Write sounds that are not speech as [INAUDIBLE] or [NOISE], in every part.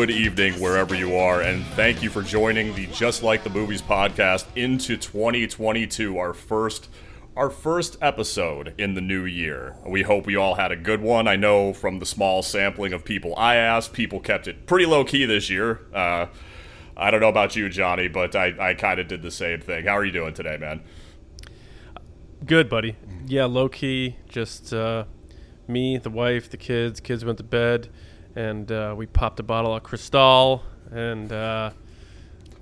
good evening wherever you are, and thank you for joining the Just Like the Movies podcast into 2022, our first our first episode in the new year. We hope we all had a good one. I know from the small sampling of people I asked, people kept it pretty low key this year. Uh, I don't know about you, Johnny, but I, I kind of did the same thing. How are you doing today, man? Good, buddy. Yeah, low key. Just uh, me, the wife, the kids. Kids went to bed, and uh, we popped a bottle of Cristal. And uh,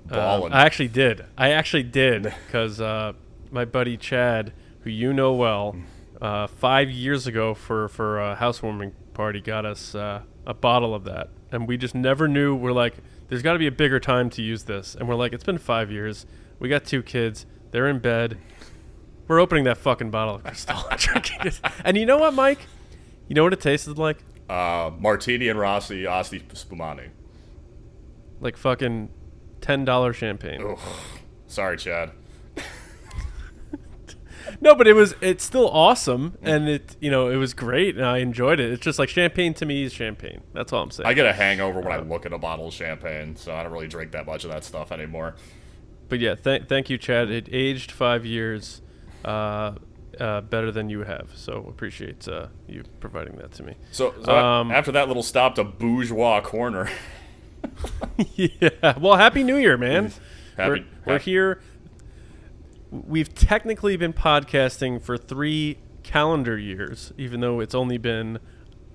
Ballin'. I actually did. I actually did because uh, my buddy Chad, who you know well, uh, five years ago for for a housewarming party, got us uh, a bottle of that, and we just never knew. We're like, there's got to be a bigger time to use this, and we're like, it's been five years. We got two kids. They're in bed. We're opening that fucking bottle of Cristal, [LAUGHS] and drinking it. And you know what, Mike? You know what it tasted like? Uh, Martini and Rossi, Asti Spumante. Like fucking ten dollar champagne. Ugh. Sorry, Chad. [LAUGHS] No, but it was it's still awesome, and it you know it was great, and I enjoyed it. It's just like champagne to me is champagne. That's all I'm saying. I get a hangover when I look at a bottle of champagne, so I don't really drink that much of that stuff anymore. but yeah, th- thank you, Chad. It aged five years, uh, uh, better than you have. So appreciate uh, you providing that to me. So, so Um, after that little stop to bourgeois corner, [LAUGHS] yeah. Well, happy New Year, man. Happy- we're, we're here. We've technically been podcasting for three calendar years, even though it's only been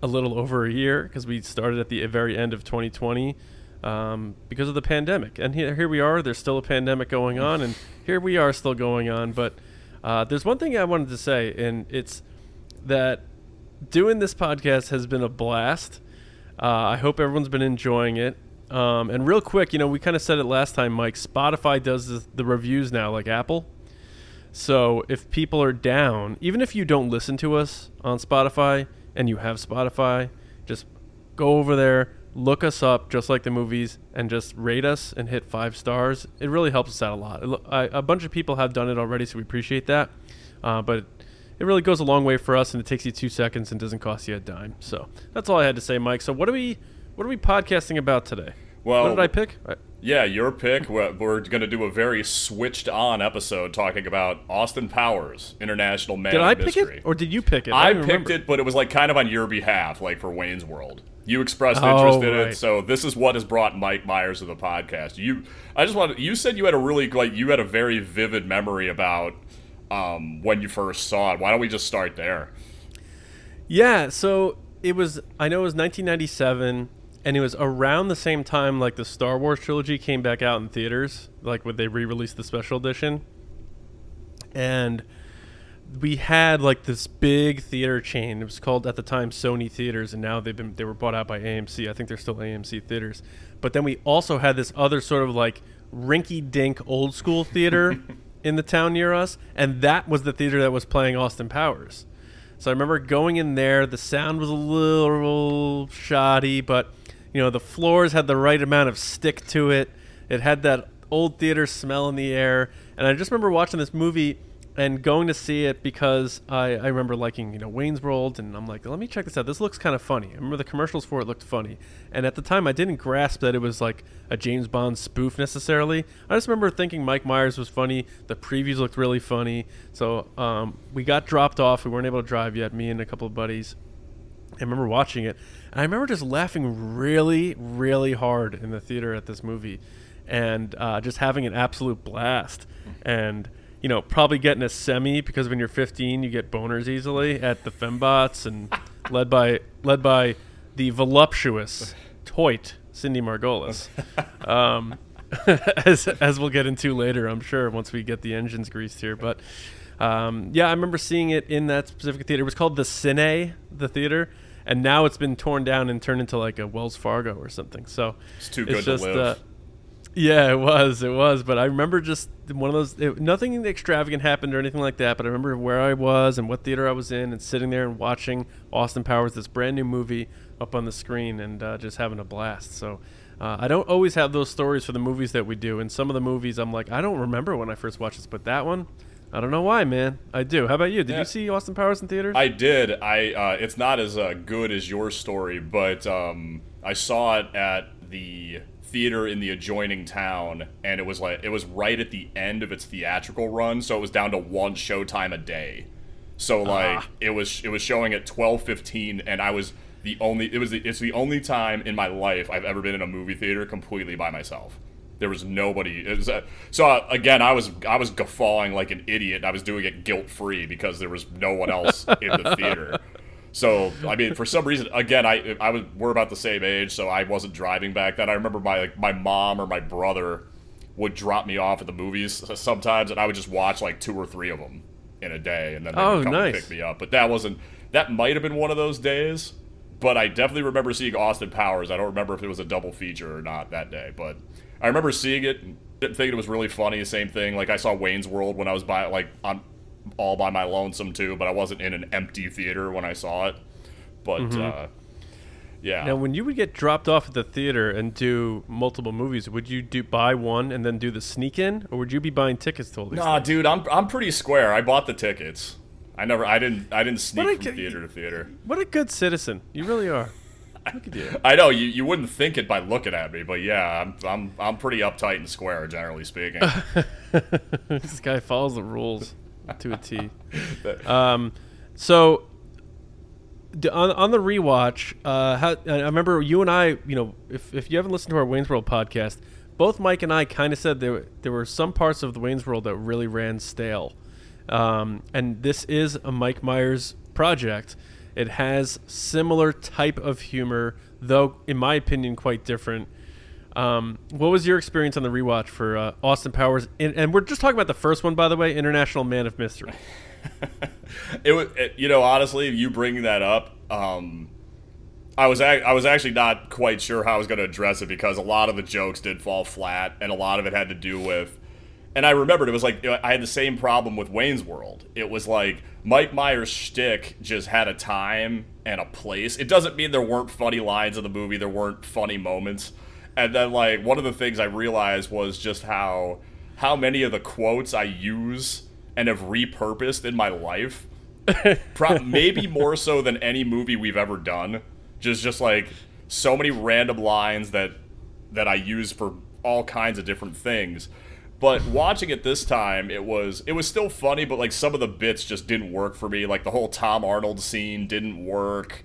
a little over a year because we started at the very end of 2020 um, because of the pandemic. And here, here we are. There's still a pandemic going on, and here we are still going on. But uh, there's one thing I wanted to say, and it's that doing this podcast has been a blast. Uh, I hope everyone's been enjoying it. Um, and real quick, you know, we kind of said it last time, Mike. Spotify does the, the reviews now, like Apple. So if people are down, even if you don't listen to us on Spotify and you have Spotify, just go over there, look us up, just like the movies, and just rate us and hit five stars. It really helps us out a lot. It I, a bunch of people have done it already, so we appreciate that. Uh, but it really goes a long way for us, and it takes you two seconds and doesn't cost you a dime. So that's all I had to say, Mike. So what are we, what are we podcasting about today? Well- what did I pick? I- yeah, your pick. We're, we're going to do a very switched on episode talking about Austin Powers, International Man Did of I pick Mystery. it, or did you pick it? I don't picked remember. it, but it was like kind of on your behalf, like for Wayne's World. You expressed Oh, interest in right. it, so this is what has brought Mike Myers to the podcast. You, I just wanted. You said you had a really like you had a very vivid memory about um, when you first saw it. Why don't we just start there? Yeah, so it was I know it was 1997 and it was around the same time like the Star Wars trilogy came back out in theaters, like when they re-released the special edition. And we had like this big theater chain. It was called at the time Sony Theaters and now they've been they were bought out by AMC. I think they're still AMC theaters. But then we also had this other sort of like rinky-dink old school theater [LAUGHS] in the town near us and that was the theater that was playing Austin Powers. So I remember going in there. The sound was a little shoddy, but you know the floors had the right amount of stick to it. It had that old theater smell in the air, and I just remember watching this movie and going to see it because I, I remember liking you know Wayne's World, and I'm like, let me check this out. This looks kind of funny. I remember the commercials for it looked funny, and at the time I didn't grasp that it was like a James Bond spoof necessarily. I just remember thinking Mike Myers was funny. The previews looked really funny. So um, we got dropped off. We weren't able to drive yet. Me and a couple of buddies. I remember watching it, and I remember just laughing really, really hard in the theater at this movie, and uh, just having an absolute blast. And you know, probably getting a semi because when you're 15, you get boners easily at the fembots, and [LAUGHS] led by led by the voluptuous Toit Cindy Margolis. [LAUGHS] Um, [LAUGHS] as as we'll get into later, I'm sure once we get the engines greased here. But um, yeah, I remember seeing it in that specific theater. It was called the Cine, the theater, and now it's been torn down and turned into like a Wells Fargo or something. So It's too good to live. uh, yeah, it was, it was. But I remember just one of those. It, nothing extravagant happened or anything like that. But I remember where I was and what theater I was in, and sitting there and watching Austin Powers, this brand new movie, up on the screen, and uh, just having a blast. So. Uh, I don't always have those stories for the movies that we do. And some of the movies, I'm like, I don't remember when I first watched this, but that one, I don't know why, man. I do. How about you? Did Yeah. you see Austin Powers in theaters? I did. I uh, it's not as uh, good as your story, but um, I saw it at the theater in the adjoining town, and it was like it was right at the end of its theatrical run, so it was down to one showtime a day. So like Ah. it was it was showing at twelve fifteen, and I was the only it was the, it's the only time in my life I've ever been in a movie theater completely by myself. There was nobody. It was, uh, so uh, again, I was I was guffawing like an idiot. I was doing it guilt free because there was no one else in the theater. So I mean, for some reason, again, I I was we're about the same age, so I wasn't driving back then. I remember my like my mom or my brother would drop me off at the movies sometimes, and I would just watch like two or three of them in a day, and then they Oh, would come and nice. pick me up. But that wasn't that might have been one of those days. But I definitely remember seeing Austin Powers. I don't remember if it was a double feature or not that day, but I remember seeing it, and thinking it was really funny. Same thing, like I saw Wayne's World when I was by like on all by my lonesome too, but I wasn't in an empty theater when I saw it. But Mm-hmm. uh, yeah, Now, when you would get dropped off at the theater and do multiple movies, would you do buy one and then do the sneak in, or would you be buying tickets to all these? Nah, things? dude, I'm I'm pretty square. I bought the tickets. I never, I didn't, I didn't sneak I from theater to theater. What a good citizen you really are. Look at you. [LAUGHS] I know you, you wouldn't think it by looking at me, but yeah, I'm I'm I'm pretty uptight and square, generally speaking. [LAUGHS] this guy follows the rules to a T. [LAUGHS] Um, so on, on the rewatch, uh, how, I remember you and I, you know, if, if you haven't listened to our Wayne's World podcast, both Mike and I kind of said there there were some parts of the Wayne's World that really ran stale, um, and this is a Mike Myers project. It has similar type of humor, though in my opinion quite different. Um, what was your experience on the rewatch for uh, Austin Powers? And, and we're just talking about the first one, by the way, International Man of Mystery. [LAUGHS] it was, it, you know, honestly, you bringing that up, um, I was ac- I was actually not quite sure how I was going to address it because a lot of the jokes did fall flat, and a lot of it had to do with. And I remembered it was like I had the same problem with Wayne's World. It was like Mike Myers' shtick just had a time and a place. It doesn't mean there weren't funny lines in the movie, there weren't funny moments. And then like one of the things I realized was just how how many of the quotes I use and have repurposed in my life [LAUGHS] Pro- maybe more so than any movie we've ever done. Just just like so many random lines that that I use for all kinds of different things. But watching it this time, it was it was still funny, but like some of the bits just didn't work for me. Like the whole Tom Arnold scene didn't work.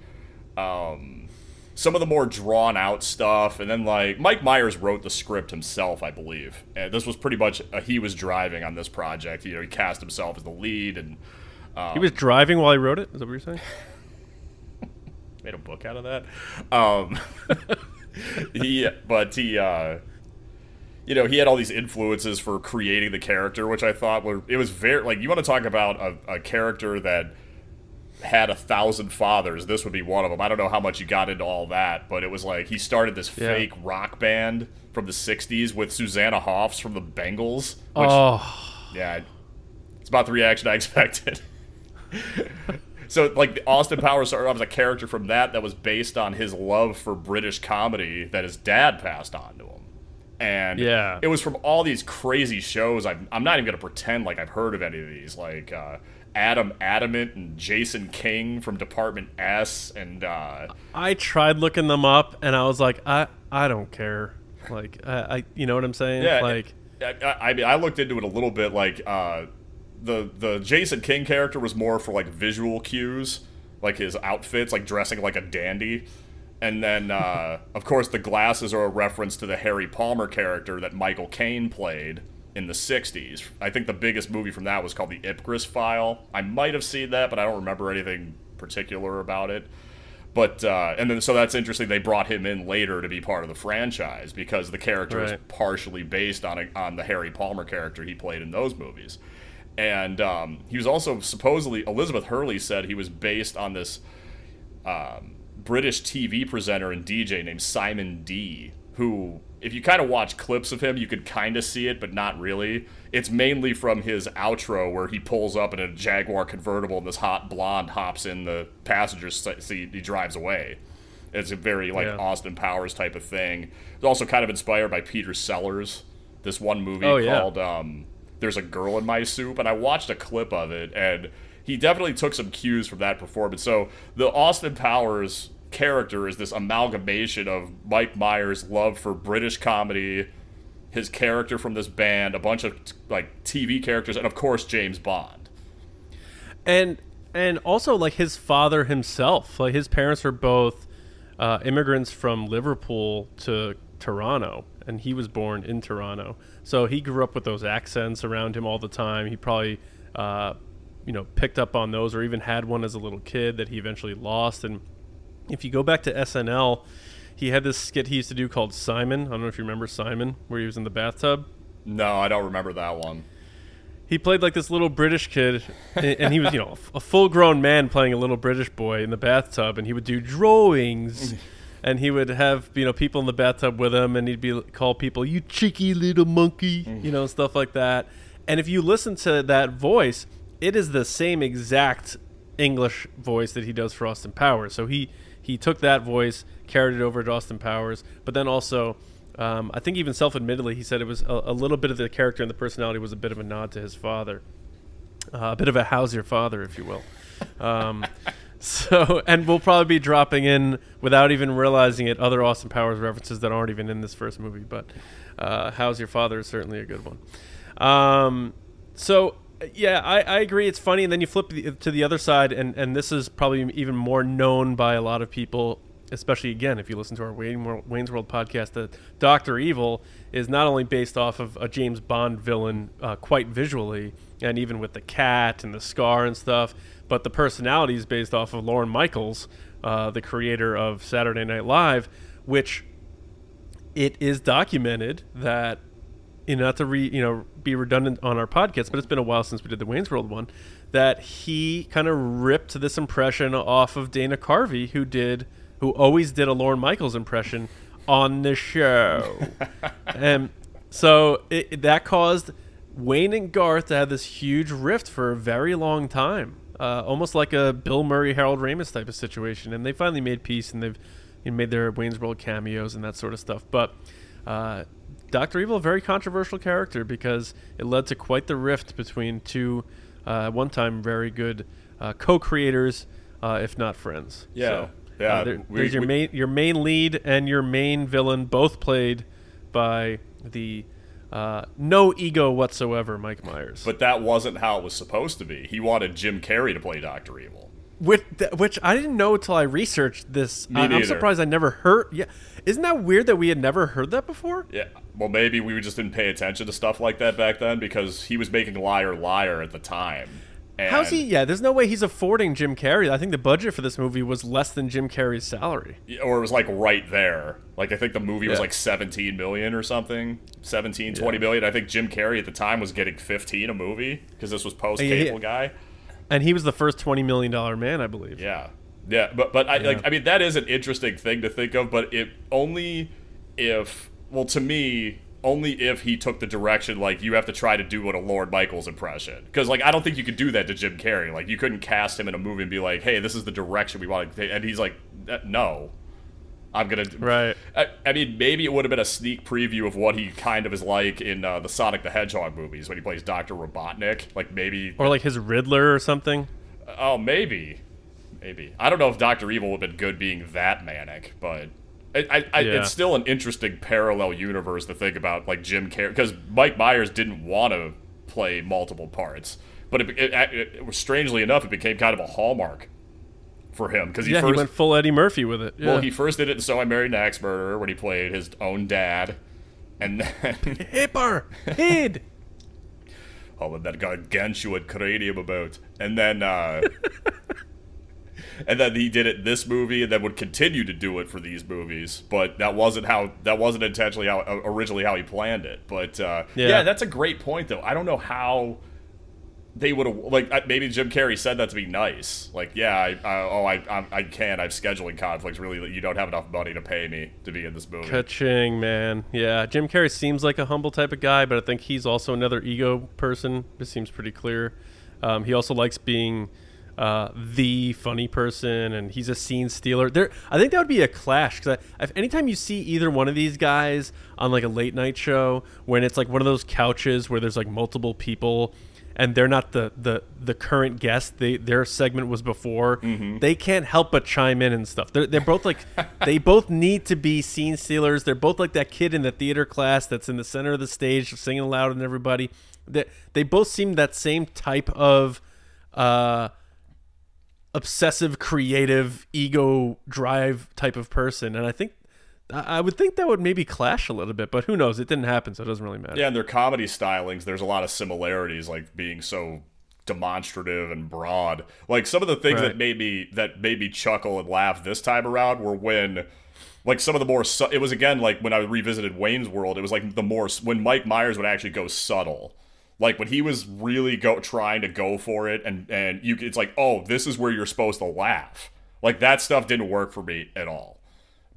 Um, some of the more drawn out stuff, and then like Mike Myers wrote the script himself, I believe, and this was pretty much uh, he was driving on this project. You know, he cast himself as the lead and He was driving while he wrote it. Is that what you're saying? [LAUGHS] made a book out of that. Um, [LAUGHS] he, but he, uh, you know, he had all these influences for creating the character, which I thought were it was very like you want to talk about a, a character that had a thousand fathers. This would be one of them. I don't know how much you got into all that, but it was like he started this Yeah. fake rock band from the '60s with Susanna Hoffs from the Bangles. Which, oh, yeah, it's about the reaction I [LAUGHS] expected. [LAUGHS] so, like, the Austin Powers started off as a character from that that was based on his love for British comedy that his dad passed on to him. And Yeah. it was from all these crazy shows. I'm, I'm not even going to pretend like I've heard of any of these. Like, uh, Adam Adamant and Jason King from Department S. And, uh, I tried looking them up, and I was like, I I don't care. Like, I, I you know what I'm saying? Yeah, Like, I, I, I mean, I looked into it a little bit. Like, uh, the the Jason King character was more for like visual cues, like his outfits, like dressing like a dandy, and then uh, of course the glasses are a reference to the Harry Palmer character that Michael Caine played in the '60s. I think the biggest movie from that was called The Ipcress File. I might have seen that, but I don't remember anything particular about it. But uh, and then so that's interesting. They brought him in later to be part of the franchise because the character is partially based on a, on the Harry Palmer character he played in those movies. And um, he was also supposedly Elizabeth Hurley said he was based on this um, British TV presenter and DJ named Simon Dee. Who, if you kind of watch clips of him, you could kind of see it, but not really. It's mainly from his outro where he pulls up in a Jaguar convertible and this hot blonde hops in the passenger seat. He drives away. It's a very like Yeah. Austin Powers type of thing. It's also kind of inspired by Peter Sellers. This one movie Oh, yeah. called um, "There's a Girl in My Soup," and I watched a clip of it, and he definitely took some cues from that performance. So the Austin Powers character is this amalgamation of Mike Myers' love for British comedy, his character from this band, a bunch of like TV characters, and of course James Bond. And and also like his father himself, like his parents are both uh, immigrants from Liverpool to Toronto, and he was born in Toronto. So he grew up with those accents around him all the time. He probably, uh, you know, picked up on those, or even had one as a little kid that he eventually lost. And if you go back to SNL, he had this skit he used to do called Simon. I don't know if you remember Simon, where he was in the bathtub. No, I don't remember that one. He played like this little British kid, and he was, you know, [LAUGHS] a full-grown man playing a little British boy in the bathtub, and he would do drawings. [LAUGHS] and he would have you know people in the bathtub with him, and he'd be call people "you cheeky little monkey," mm. you know, stuff like that. And if you listen to that voice, it is the same exact English voice that he does for Austin Powers. So he he took that voice, carried it over to Austin Powers, but then also. Um, I think even self-admittedly, he said it was a, a, little bit of the character and the personality was a bit of a nod to his father, uh, a bit of a "How's your father," if you will. Um, [LAUGHS] so, and we'll probably be dropping in without even realizing it other Austin Powers references that aren't even in this first movie. But uh, "How's Your Father" is certainly a good one. Um, so, yeah, I, I agree. It's funny, and then you flip the, to the other side, and and this is probably even more known by a lot of people. Especially again, if you listen to our Wayne's World podcast, that Doctor Evil is not only based off of a James Bond villain, uh, quite visually, and even with the cat and the scar and stuff, but the personality is based off of Lorne Michaels, uh, the creator of Saturday Night Live, which it is documented that you know, not to re, you know be redundant on our podcast, but it's been a while since we did the Wayne's World one. That he kind of ripped this impression off of Dana Carvey, who did, who always did a Lorne Michaels impression on the show, [LAUGHS] and so it, that caused Wayne and Garth to have this huge rift for a very long time uh, almost like a Bill Murray, Harold Ramis type of situation. And they finally made peace and they've you know, made their Wayne's World cameos and that sort of stuff. But uh, Doctor Evil, a very controversial character because it led to quite the rift between two, uh, one time very good uh, co-creators, uh, if not friends. Yeah. So, yeah. Uh, there, we, there's your we, main your main lead and your main villain, both played by the uh, no ego whatsoever, Mike Myers. But that wasn't how it was supposed to be. He wanted Jim Carrey to play Doctor Evil. Which, which I didn't know until I researched this. Me I, am surprised I never heard. Yeah, isn't that weird that we had never heard that before? Yeah. Well, maybe we just didn't pay attention to stuff like that back then because he was making Liar Liar at the time. And How's he? Yeah, there's no way he's affording Jim Carrey. I think the budget for this movie was less than Jim Carrey's salary. Or it was like right there. Like I think the movie yeah. was like 17 million or something. 17, 20 yeah. million. I think Jim Carrey at the time was getting 15 a movie because this was post cable guy. And he was the first 20 million dollar man, I believe. Yeah. Yeah, but but I like I mean that is an interesting thing to think of, but it only if well to me only if he took the direction like you have to try to do what a Lorne Michaels impression. Because like I don't think you could do that to Jim Carrey. Like you couldn't cast him in a movie and be like hey this is the direction we want to take and he's like no. I'm gonna right. I, I, mean maybe it would have been a sneak preview of what he kind of is like in uh, the Sonic the Hedgehog movies when he plays Doctor Robotnik. Like maybe or like his Riddler or something. Oh maybe maybe I don't know if Doctor Evil would have been good being that manic but I, I, yeah. it's still an interesting parallel universe to think about, like Jim Carrey, because Mike Myers didn't want to play multiple parts, but it, it, it, strangely enough, it became kind of a hallmark for him because he yeah first, he went full Eddie Murphy with it. Yeah. Well, he first did it in So I Married an Axe Murderer when he played his own dad, and then [LAUGHS] Hipper Hid. [LAUGHS] All of that gargantuan cranium about, and then. uh [LAUGHS] and then he did it in this movie, and then would continue to do it for these movies. But that wasn't how that wasn't intentionally how uh, originally how he planned it. But uh, yeah. yeah, that's a great point, though. I don't know how they would have like maybe Jim Carrey said that to be nice. Like, yeah, I, I oh I, I I can't. I have scheduling conflicts. Really, you don't have enough money to pay me to be in this movie. Ka-ching, man. Yeah, Jim Carrey seems like a humble type of guy, but I think he's also another ego person. This seems pretty clear. Um, he also likes being uh, the funny person, and he's a scene stealer. There, I think that would be a clash because if anytime you see either one of these guys on like a late night show, when it's like one of those couches where there's like multiple people, and they're not the the the current guest. They their segment was before. Mm-hmm. They can't help but chime in and stuff. They're they're both like [LAUGHS] they both need to be scene stealers. They're both like that kid in the theater class that's in the center of the stage singing louder than everybody. They they both seem that same type of uh obsessive creative ego drive type of person and i think I would think that would maybe clash a little bit, but who knows? It didn't happen, so it doesn't really matter. Yeah, and their comedy stylings, there's a lot of similarities, like being so demonstrative and broad. Like some of the things Right. that made me that made me chuckle and laugh this time around were when like some of the more su- it was again like when I revisited Wayne's World, it was like the more when Mike Myers would actually go subtle. Like when he was really go trying to go for it and and you it's like, "Oh, this is where you're supposed to laugh." Like that stuff didn't work for me at all.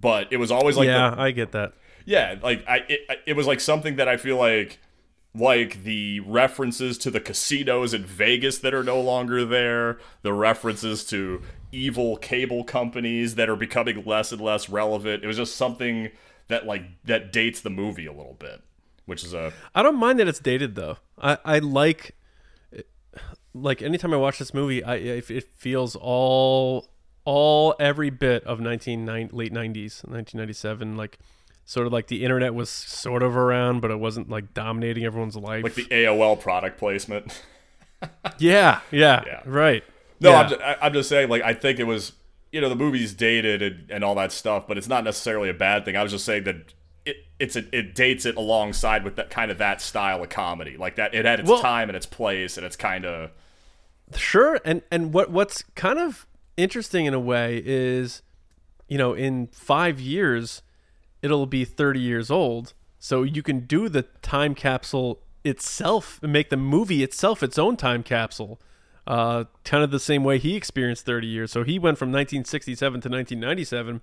But it was always like the- yeah, I get that. yeah, like I it, it was like something that I feel like like the references to the casinos in Vegas that are no longer there, the references to evil cable companies that are becoming less and less relevant. It was just something that like that dates the movie a little bit, which is a I don't mind that it's dated though. I I like like anytime I watch this movie, I it, it feels all all every bit of 1990 late 90s, 1997 like sort of like the internet was sort of around but it wasn't like dominating everyone's life. like the AOL product placement. [LAUGHS] yeah, yeah, Yeah. right. No, Yeah. I'm, just, I'm just saying, like, I think it was, you know, the movie's dated and, and all that stuff, but it's not necessarily a bad thing. I was just saying that it it's a, it dates it alongside with that kind of that style of comedy, like that. It had its Well- time and its place, and it's kind of Sure, and and what what's kind of interesting in a way is, you know, in five years, it'll be thirty years old, so you can do the time capsule itself and make the movie itself its own time capsule, uh, kind of the same way he experienced thirty years. So he went from 1967 to 1997.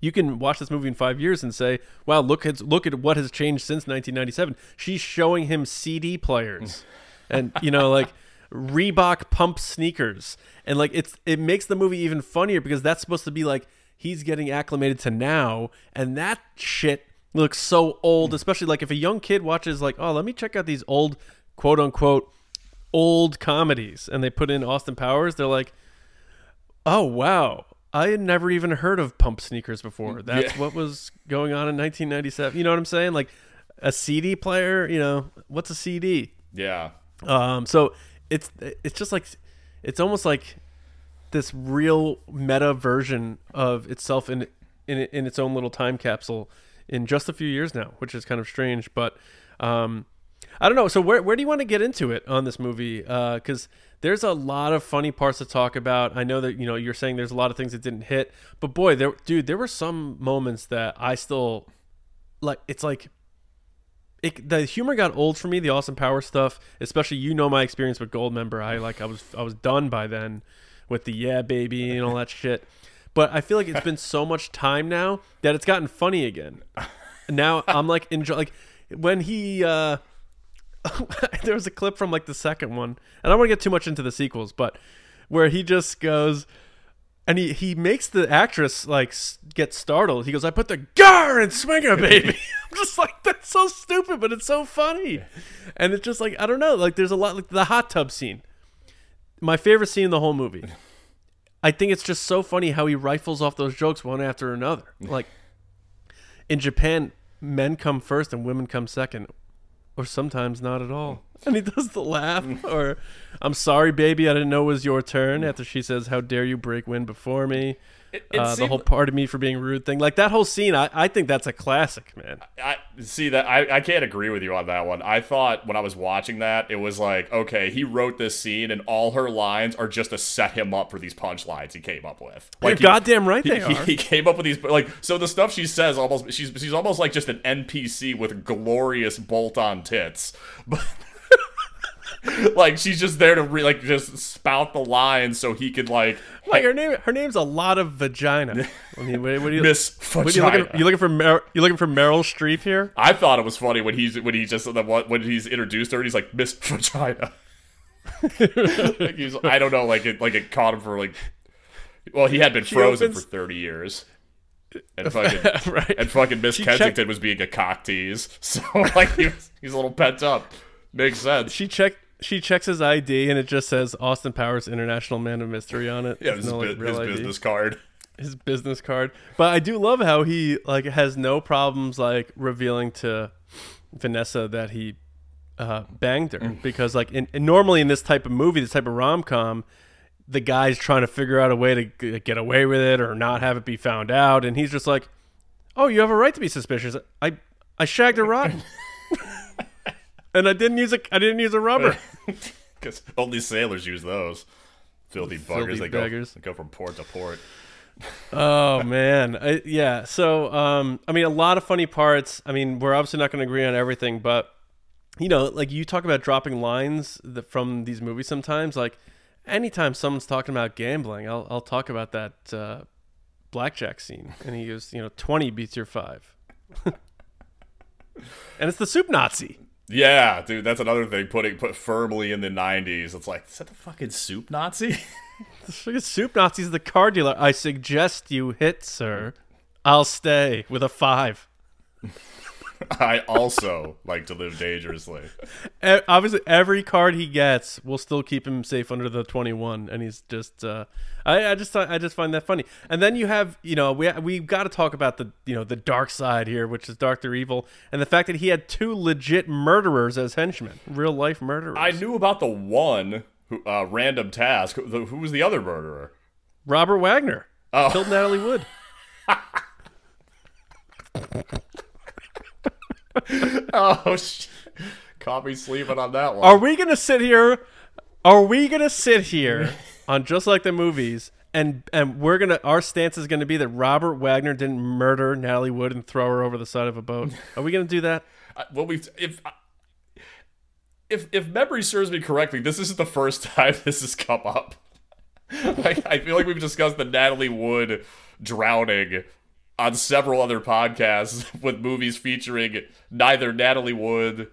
You can watch this movie in five years and say, "Wow, look at look at what has changed since 1997." She's showing him CD players, [LAUGHS] and you know, like Reebok pump sneakers, and like it's it makes the movie even funnier because that's supposed to be like he's getting acclimated to now, and that shit looks so old. Especially like if a young kid watches like, "Oh, let me check out these old quote unquote old comedies," and they put in Austin Powers, they're like, "Oh wow." I had never even heard of pump sneakers before. That's Yeah. what was going on in 1997. You know what I'm saying? Like a CD player. You know what's a CD? yeah. Um, so it's it's just like it's almost like this real meta version of itself in in in its own little time capsule in just a few years now, which is kind of strange. But um, I don't know. So where where do you want to get into it on this movie? Because there's a lot of funny parts to talk about. I know that you know you're saying there's a lot of things that didn't hit, but boy, there, dude, there were some moments that I still like. It's like it, the humor got old for me. The Austin Power stuff, especially you know my experience with Goldmember. I like I was I was done by then with the yeah baby and all that shit. But I feel like it's been so much time now that it's gotten funny again. Now I'm like enjoy like when he uh [LAUGHS] there was a clip from like the second one, and I don't want to get too much into the sequels, but where he just goes and he he makes the actress like get startled. He goes, "I put the gar and swinger, baby." [LAUGHS] [LAUGHS] I'm just like that's so stupid, but it's so funny, and it's just like I don't know. Like there's a lot like the hot tub scene. My favorite scene in the whole movie. I think it's just so funny how he rifles off those jokes one after another. Like in Japan, men come first and women come second, or sometimes not at all. Mm. And he does the laugh, mm. or "I'm sorry, baby, I didn't know it was your turn." Mm. After she says, "How dare you break wind before me?" It, it Uh, the whole part of me for being rude thing, like that whole scene, I, I think that's a classic, man. I see that I, I can't agree with you on that one. I thought when I was watching that, it was like, okay, he wrote this scene and all her lines are just to set him up for these punchlines he came up with. You're Like he- goddamn right he, they he- are. he came up with these like so the stuff she says almost she's she's almost like just an NPC with glorious bolt-on tits. [LAUGHS] But like she's just there to re- like just spout the lines so he could like Like her name, her name's a lot of vagina. [LAUGHS] I mean, what, you, Miss what are you looking? Vagina. You looking for? Mer, you looking for Meryl Streep here? I thought it was funny when he's when he just when he's introduced her and he's like Miss Vagina. [LAUGHS] like he's, I don't know, like it like it caught him for like. Well, he had been frozen opens- for thirty years, [LAUGHS] and fucking right. and fucking Miss She Kensington checked- was being a cock tease, so like he was, he's a little pent up. Makes sense. she checked she checks his ID and it just says Austin Powers International Man of Mystery on it. Yeah, his, no, bu- like, his business card. his business card. But I do love how he like has no problems like revealing to Vanessa that he uh, banged her because like in, normally in this type of movie, this type of rom com, the guy's trying to figure out a way to g- get away with it or not have it be found out, and he's just like, "Oh, you have a right to be suspicious. I I shagged a rotten." [LAUGHS] And I didn't use a I didn't use a rubber. [LAUGHS] Because only sailors use those. Filthy buggers. Filthy they, go, they go from port to port. Oh [LAUGHS] man, I, yeah. So, um, I mean, a lot of funny parts. I mean, we're obviously not going to agree on everything, but you know, like you talk about dropping lines that, from these movies sometimes. Like, anytime someone's talking about gambling, I'll I'll talk about that uh, blackjack scene, and he goes, you know, twenty beats your five, [LAUGHS] and it's the soup Nazi. Yeah, dude, that's another thing. Putting put firmly in the '90s. It's like, is that the fucking soup Nazi? [LAUGHS] The friggin' soup Nazi's the car dealer. I suggest you hit, sir. I'll stay with a five. I also like to live dangerously. Obviously every card he gets will still keep him safe under the 21 and he's just uh i, I just I just find that funny and then you have you know we we've got to talk about the you know the dark side here which is dr evil and the fact that he had two legit murderers as henchmen real life murderers I knew about the one who, uh, random task. Who, the, who was the other murderer? robert wagner Oh. killed natalie wood [LAUGHS] [LAUGHS] Oh, sh- caught me sleeping on that one. are we gonna sit here are we gonna sit here [LAUGHS] on just like the movies and and we're gonna our stance is gonna be that robert wagner didn't murder natalie wood and throw her over the side of a boat are we gonna do that [LAUGHS] well, we've if if if memory serves me correctly, this isn't the first time this has come up. like I feel like we've discussed the Natalie Wood drowning on several other podcasts [LAUGHS] with movies featuring neither Natalie Wood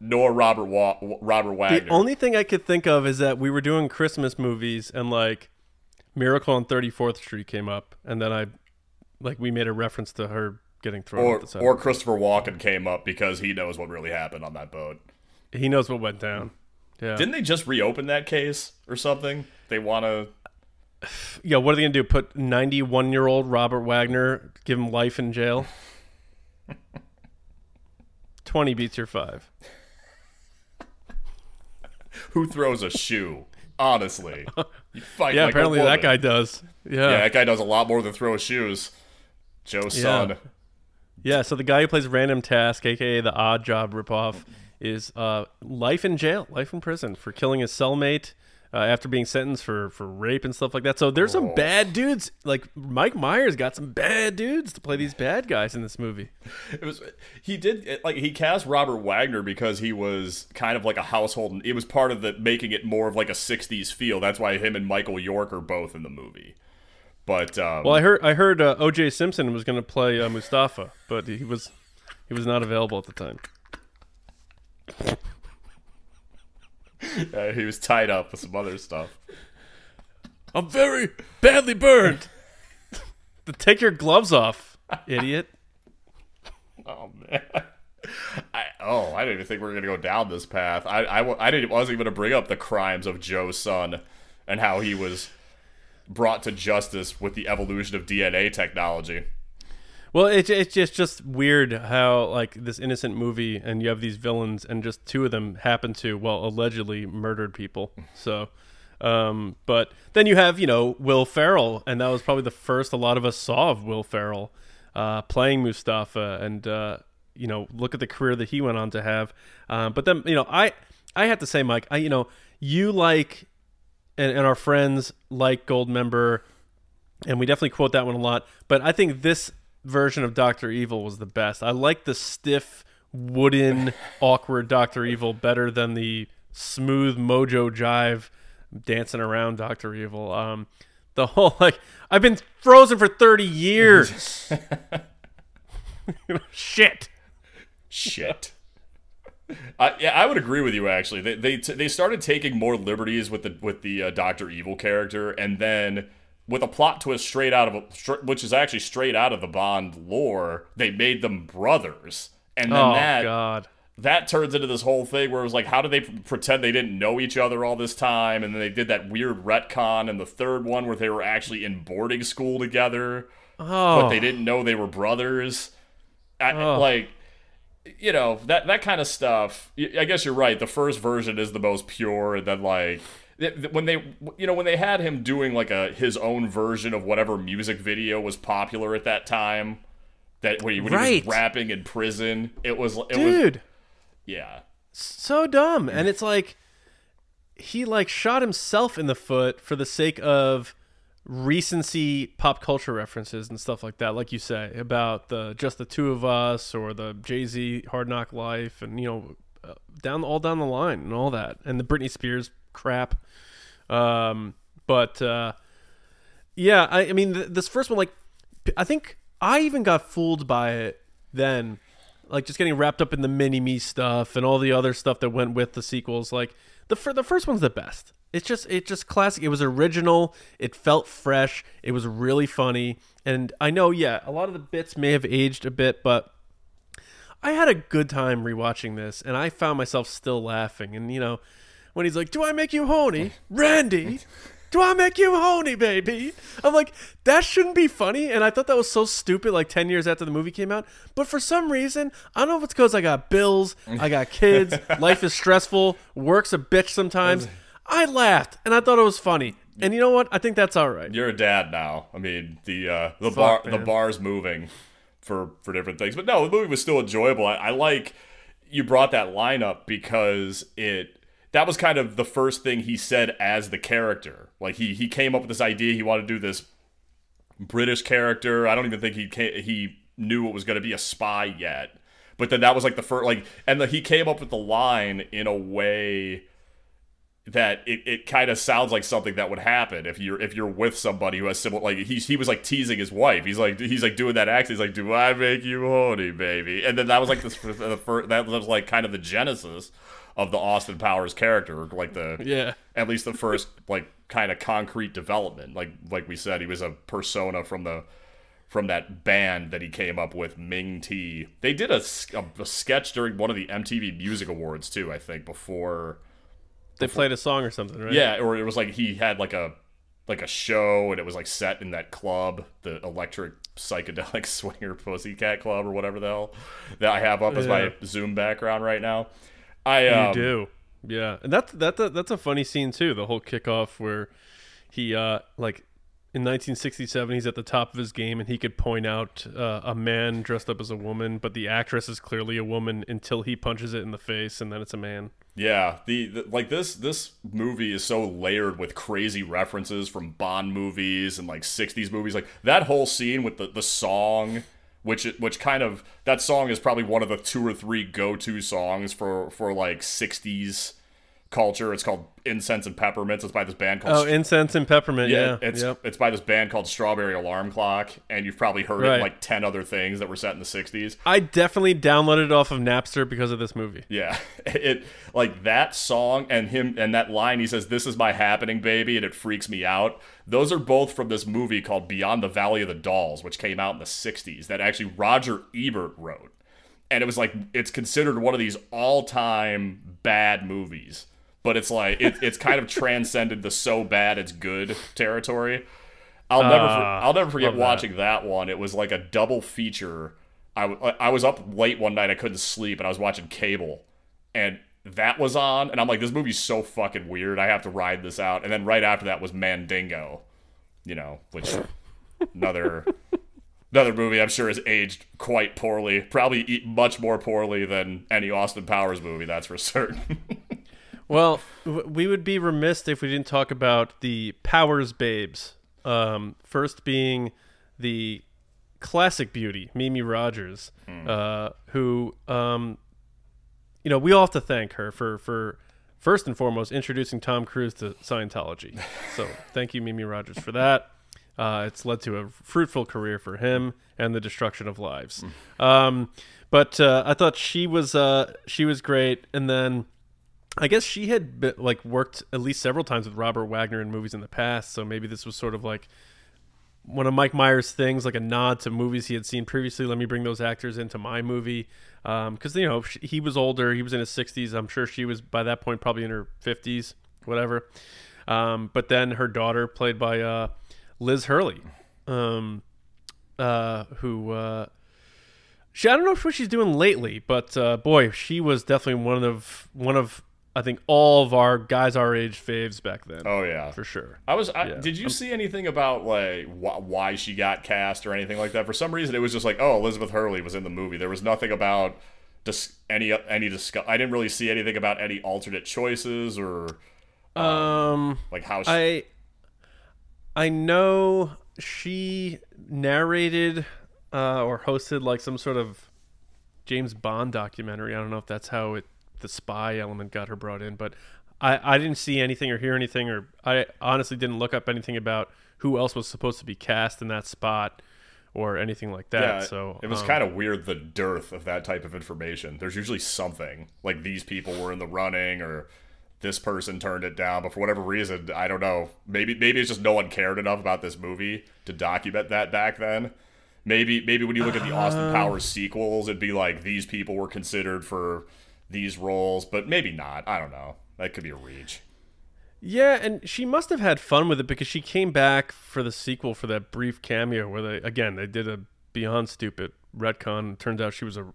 nor Robert Wa- Robert Wagner. The only thing I could think of is that we were doing Christmas movies and like Miracle on 34th Street came up and then I like we made a reference to her getting thrown or the or Christopher Walken came up because he knows what really happened on that boat. he knows what went down. Yeah. Didn't they just reopen that case or something? They want to yeah, what are they to do? Put 91-year-old Robert Wagner give him life in jail? 20 beats your 5. [LAUGHS] who throws a shoe. Honestly, you fight Yeah, like apparently that guy does. Yeah. Yeah, that guy does a lot more than throw shoes. Joe Son. Yeah, so the guy who plays Random Task, aka the Odd Job ripoff, is uh, life in jail, life in prison for killing his cellmate uh, after being sentenced for, for rape and stuff like that. So there's some Oh. bad dudes. Like Mike Myers got some bad dudes to play these bad guys in this movie. It was he did like he cast Robert Wagner because he was kind of like a household. It was part of the making it more of like a '60s feel. That's why him and Michael York are both in the movie. But um, Well, I heard I heard uh, O.J. Simpson was going to play uh, Mustafa, but he was he was not available at the time. [LAUGHS] uh, he was tied up with some other stuff. I'm very badly burned. [LAUGHS] Take your gloves off, idiot. [LAUGHS] Oh man. I, oh, I didn't even think we were gonna go down this path. I, I, I didn't wasn't even gonna bring up the crimes of Joe Son and how he was brought to justice with the evolution of DNA technology. Well, it's it's just just weird how like this innocent movie, and you have these villains, and just two of them happen to well allegedly murdered people. So, um, but then you have you know Will Ferrell, and that was probably the first a lot of us saw of Will Ferrell uh, playing Mustafa, and uh, you know look at the career that he went on to have. Um, but then you know I I have to say, Mike, I you know you like and, and our friends like Goldmember and we definitely quote that one a lot. But I think this version of Doctor Evil was the best. I like the stiff, wooden, [LAUGHS] awkward Doctor Evil better than the smooth Mojo Jive dancing around Doctor Evil. Um, the whole [LAUGHS] like I've been frozen for thirty years. [LAUGHS] Shit. Shit. I, yeah, I would agree with you. Actually, they they t- they started taking more liberties with the with the uh, Doctor Evil character, and then with a plot twist straight out of a, which is actually straight out of the Bond lore, they made them brothers, and then Oh that God. that turns into this whole thing where it was like, how do they pretend they didn't know each other all this time? And then they did that weird retcon in the third one where they were actually in boarding school together, Oh, but they oh. didn't know they were brothers. I, Oh. Like, you know, that that kind of stuff. I guess you're right. The first version is the most pure, and then like when they, you know, when they had him doing like a his own version of whatever music video was popular at that time. That when he, when he was rapping in prison, it was it was dude, yeah. so dumb. And it's like he like shot himself in the foot for the sake of recency pop culture references and stuff like that like you say about the just the two of us or the jay-z hard knock life and you know uh, down all down the line and all that and the britney spears crap. Um but uh yeah i, I mean th- this first one like I think i even got fooled by it then like just getting wrapped up in the mini me stuff and all the other stuff that went with the sequels. Like the fir- the first one's the best. It's just it's just classic. It was original. It felt fresh. It was really funny. And i know yeah a lot of the bits may have aged a bit but I had a good time rewatching this, and I found myself still laughing. And you know, when he's like, "Do I make you honey, [LAUGHS] Randy? Do I make you honey, baby?" I'm like, that shouldn't be funny. And I thought that was so stupid. Like ten years after the movie came out, but for some reason, I don't know if it's because I got bills, I got [LAUGHS] kids, life is stressful, work's a bitch sometimes. I laughed, and I thought it was funny. And you know what? I think that's all right. You're a dad now. I mean, the uh, the bar the man. bar's moving for for different things, but no, the movie was still enjoyable. I, I like you brought that line up because it that was kind of the first thing he said as the character. Like he he came up with this idea. He wanted to do this British character. I don't even think he ca he knew it was going to be a spy yet. But then that was like the first like, and the, he came up with the line in a way that it, it kind of sounds like something that would happen if you're if you're with somebody who has similar like he's he was like teasing his wife he's like he's like doing that accent he's like do I make you horny baby and then that was like this the [LAUGHS] first that was like kind of the genesis of the Austin Powers character like the Yeah. at least the first like kind of concrete development like like we said he was a persona from the from that band that he came up with Ming Tea they did a a sketch during one of the MTV Music Awards too I think before They played a song or something, right? yeah, or it was like he had like a like a show and it was like set in that club, the electric psychedelic [LAUGHS] swinger pussycat club or whatever the hell that I have up as Yeah. my Zoom background right now. I You um, do. Yeah. And that's that's a, that's a funny scene too, the whole kickoff where he uh like in 1967 he's at the top of his game and he could point out uh, a man dressed up as a woman, but the actress is clearly a woman until he punches it in the face and then it's a man. Yeah, the, the like this this movie is so layered with crazy references from Bond movies and like '60s movies. Like that whole scene with the the song, which which kind of that song is probably one of the two or three go to songs for for like '60s culture. It's called Incense and Peppermints. It's by this band called Oh, incense and peppermint. Yeah. it's Yep. it's by this band called Strawberry Alarm Clock, and you've probably heard it in like ten other things that were set in the '60s. I definitely downloaded it off of Napster because of this movie. Yeah, [LAUGHS] it like that song and him and that line. He says, "This is my happening, baby," and it freaks me out. Those are both from this movie called Beyond the Valley of the Dolls, which came out in the '60s. That actually Roger Ebert wrote, and it was like it's considered one of these all-time bad movies. But it's like it, it's kind of transcended the so bad it's good territory. I'll never for, Ah, I'll never forget love that. watching that one. It was like a double feature. I, I was up late one night. I couldn't sleep, and I was watching cable, and that was on. And I'm like, this movie's so fucking weird. I have to ride this out. And then right after that was Mandingo, you know, which another another movie I'm sure has aged quite poorly. Probably much more poorly than any Austin Powers movie. That's for certain. [LAUGHS] Well, we would be remiss if we didn't talk about the Powers babes. Um, first being the classic beauty, Mimi Rogers, uh, who, um, you know, we all have to thank her for, for first and foremost introducing Tom Cruise to Scientology. [LAUGHS] So thank you, Mimi Rogers, for that. Uh, it's led to a fruitful career for him and the destruction of lives. Um, but uh, I thought she was uh, she was great, and then. I guess she had been, like worked at least several times with Robert Wagner in movies in the past, so maybe this was sort of like one of Mike Myers' things, like a nod to movies he had seen previously. Let me bring those actors into my movie, because you know he was older. He was in his 60s. I'm sure she was by that point probably in her 50s, whatever. Um, but then her daughter, played by uh, Liz Hurley, um, uh, who uh, she I don't know what she's doing lately, but uh, boy, she was definitely one of one of I think all of our guys our age faves back then. Oh yeah, for sure. I was. I, Yeah. Did you see anything about like wh- why she got cast or anything like that? For some reason, it was just like, oh, Elizabeth Hurley was in the movie. There was nothing about dis- any any discuss. I didn't really see anything about any alternate choices or Um, like how. She- I I know she narrated uh, or hosted like some sort of James Bond documentary. I don't know if that's how it the spy element got her brought in, but I I didn't see anything or hear anything, or I honestly didn't look up anything about who else was supposed to be cast in that spot or anything like that. yeah, so it was um, kind of weird the dearth of that type of information. There's usually something like these people were in the running or this person turned it down, but for whatever reason, I don't know. Maybe maybe it's just no one cared enough about this movie to document that back then. Maybe maybe when you look at the Uh. Austin Powers sequels, it'd be like these people were considered for these roles, but maybe not. I don't know. That could be a reach. Yeah, and she must have had fun with it because she came back for the sequel for that brief cameo where they again they did a beyond stupid retcon. Turns out she was a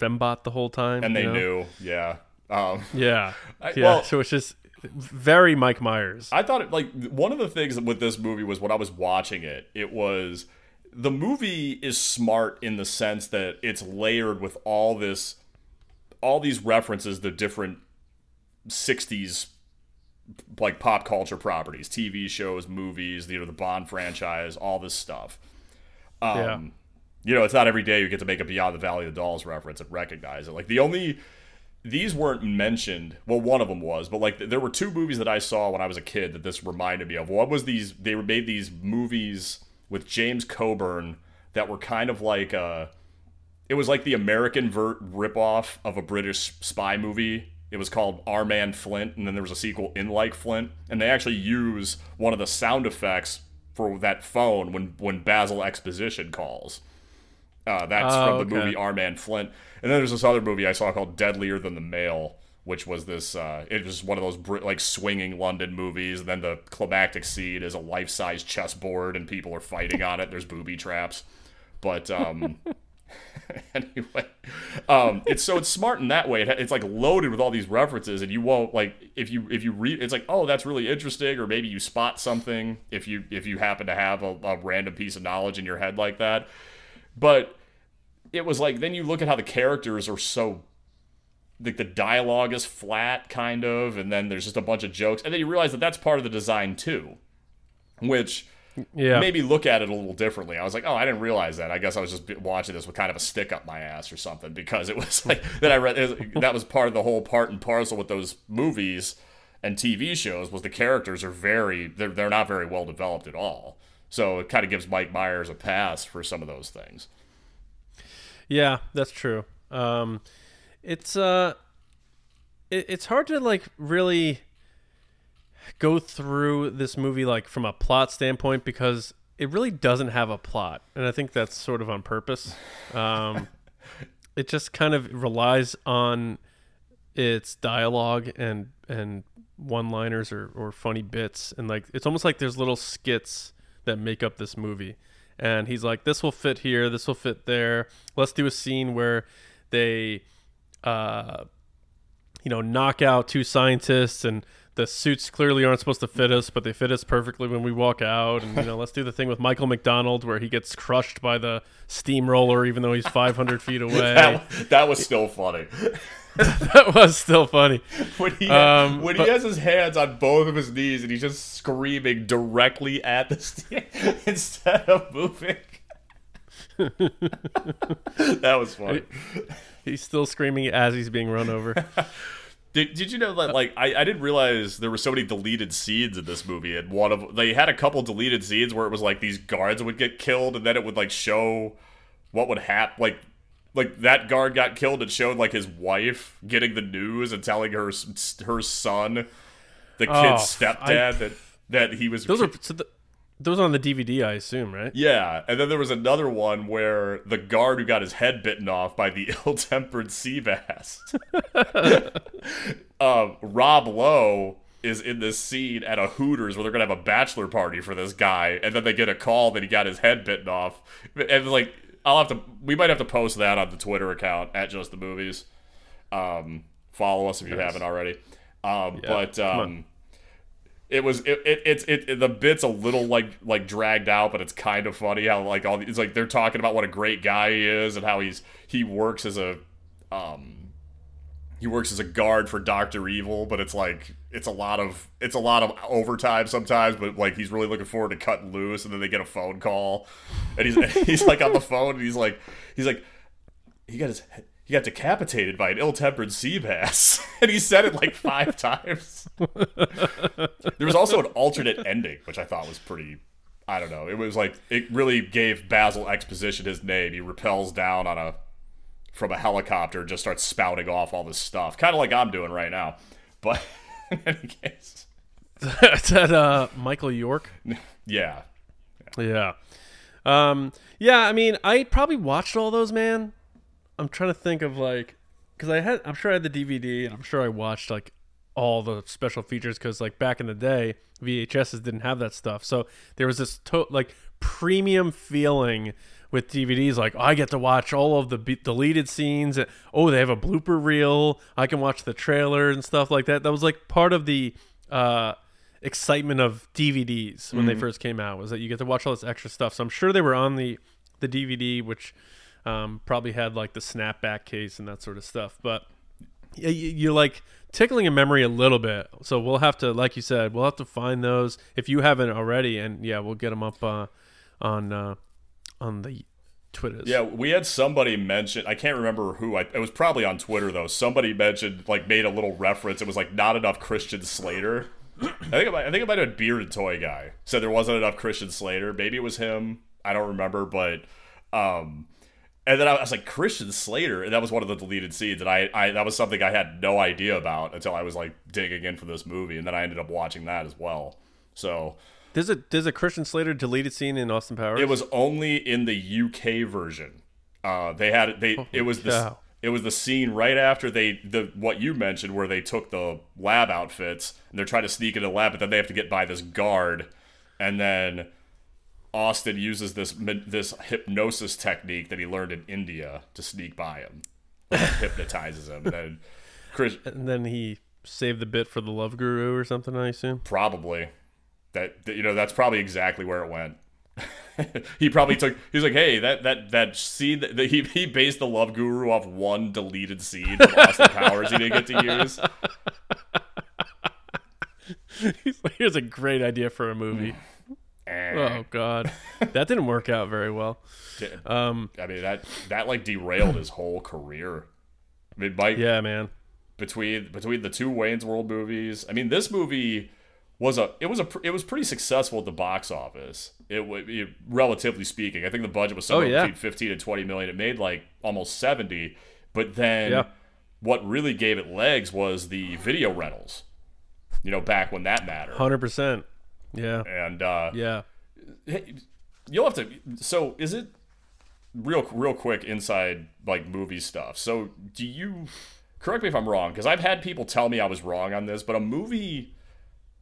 fembot the whole time, And they know? knew, yeah. Um, Yeah, [LAUGHS] I- yeah. well- so it's just very Mike Myers. I thought it like one of the things with this movie was when I was watching it, it was the movie is smart in the sense that it's layered with all this all these references to different 60s like pop culture properties, TV shows, movies, you know, the Bond franchise, all this stuff. Um, Yeah. You know, it's not every day you get to make a Beyond the Valley of the Dolls reference and recognize it. Like the only these weren't mentioned. Well, one of them was, but like there were two movies that I saw when I was a kid that this reminded me of. One was these they were made these movies with James Coburn that were kind of like uh it was like the American ver- ripoff of a British spy movie. It was called Our Man Flint, and then there was a sequel in like Flint, and they actually use one of the sound effects for that phone when when Basil Exposition calls. Uh, that's Oh, from the okay. movie Our Man Flint. And then there's this other movie I saw called Deadlier Than the Male, which was this. Uh, it was one of those Brit- like swinging London movies. And then the climactic scene is a life size chessboard, and people are fighting on it. There's booby traps, but um, [LAUGHS] [LAUGHS] anyway, um, it's so it's smart in that way. It, it's like loaded with all these references, and you won't like if you if you read. It's like oh that's really interesting, or maybe you spot something if you if you happen to have a, a random piece of knowledge in your head like that. But it was like then you look at how the characters are so like the dialogue is flat kind of and then there's just a bunch of jokes and then you realize that that's part of the design too which yeah, maybe look at it a little differently. I was like oh i didn't realize that. I guess i was just watching this with kind of a stick up my ass or something because it was [LAUGHS] like that i read that was part of the whole part and parcel with those movies and tv shows was the characters are very they're, they're not very well developed at all. So it kind of gives mike myers a pass for some of those things. Yeah, that's true. Um, it's uh, it, it's hard to like really go through this movie like from a plot standpoint because it really doesn't have a plot, and I think that's sort of on purpose. Um, [LAUGHS] it just kind of relies on its dialogue and and one-liners or, or funny bits and like it's almost like there's little skits that make up this movie and he's like this will fit here this will fit there let's do a scene where they uh you know knock out two scientists and the suits clearly aren't supposed to fit us but they fit us perfectly when we walk out. And you know let's do the thing with michael mcdonald where he gets crushed by the steamroller even though he's 500 feet [LAUGHS] away. that, that was still funny. [LAUGHS] That was still funny. When he Um, when but- he has his hands on both of his knees and he's just screaming directly at the st- [LAUGHS] instead of moving. that was funny. he's still screaming as he's being run over Did, did you know that like I, I didn't realize there were so many deleted scenes in this movie and one of they had a couple deleted scenes where it was like these guards would get killed and then it would like show what would happen like like that guard got killed and showed like his wife getting the news and telling her her son the kid's Oh, stepdad I- that that he was Those are so the, Those on the DVD, I assume, right? Yeah, and then there was another one where the guard who got his head bitten off by the [LAUGHS] ill-tempered sea bass. uh, [LAUGHS] Rob Lowe is in this scene at a Hooters where they're gonna have a bachelor party for this guy, and then they get a call that he got his head bitten off, and like I'll have to, we might have to post that on the Twitter account at Just the Movies. Um, follow us if you Nice. haven't already. Um, Yeah, but um, it was it, it it's it, it the bit's a little like like dragged out but it's kind of funny how like all it's like they're talking about what a great guy he is and how he's he works as a um he works as a guard for Doctor Evil but it's like it's a lot of it's a lot of overtime sometimes but like he's really looking forward to cutting loose and then they get a phone call. And he's [LAUGHS] he's like on the phone and he's like he's like he got his he got decapitated by an ill-tempered sea bass [LAUGHS] and he said it like five [LAUGHS] times there was also an alternate ending, which I thought was pretty. I don't know. It was like it really gave Basil exposition his name. He repels down on a from a helicopter, and just starts spouting off all this stuff, kind of like I'm doing right now. But [LAUGHS] in any case, Is that uh, Michael York? yeah, Yeah. Um, yeah, I mean, I probably watched all those, man. I'm trying to think of like, because I had, I'm sure I had the DVD, and I'm sure I watched like all the special features, because like back in the day, VHSs didn't have that stuff. So there was this to- like premium feeling with DVDs. Like I get to watch all of the be- deleted scenes. And, oh, they have a blooper reel. I can watch the trailer and stuff like that. That was like part of the. Uh, excitement of DVDs when they first came out was that you get to watch all this extra stuff. So I'm sure they were on the the DVD, which um, probably had like the snapback case and that sort of stuff. But you're like tickling a memory a little bit. So we'll have to, like you said, we'll have to find those if you haven't already, and yeah, we'll get them up uh, on uh, on the Twitters. yeah. We had somebody mention. I can't remember who. I, it was probably on Twitter though. Somebody mentioned like made a little reference. It was like not enough Christian Slater. I think it might, I think it might have been Bearded Toy Guy said there wasn't enough Christian Slater. Maybe it was him. I don't remember, but um, and then I was like Christian Slater, and that was one of the deleted scenes, and I, I that was something I had no idea about until I was like digging in for this movie, and then I ended up watching that as well. So There's a there's a Christian Slater deleted scene in Austin Powers. it was only in the UK version. Uh, they had they it was the cow. it was the scene right after they the what you mentioned where they took the lab outfits and they're trying to sneak into the lab, but then they have to get by this guard, and then Austin uses this this hypnosis technique that he learned in India to sneak by him, hypnotizes him, and then Chris [LAUGHS] and then he saved the bit for the Love Guru or something. I assume. probably that, you know that's probably exactly where it went [LAUGHS] he probably took he was like hey that that that scene that, he, he based the love guru off one deleted scene from austin powers he didn't get to use [LAUGHS] He's like, Here's a great idea for a movie. Eh. Oh God, [LAUGHS] that didn't work out very well. Um, i mean that that like derailed his whole career i mean mike yeah, man. between between the two Wayne's World movies. I mean, this movie was a it was a it was pretty successful at the box office. It was relatively speaking. I think the budget was somewhere Oh, yeah. between fifteen and twenty million. It made like almost seventy. But then Yeah. what really gave it legs was the video rentals. You know, back when that mattered. Hundred percent. Yeah, And uh, yeah. hey, you'll have to. So is it real real quick inside like movie stuff? So do you correct me if I'm wrong? Because I've had people tell me I was wrong on this, but a movie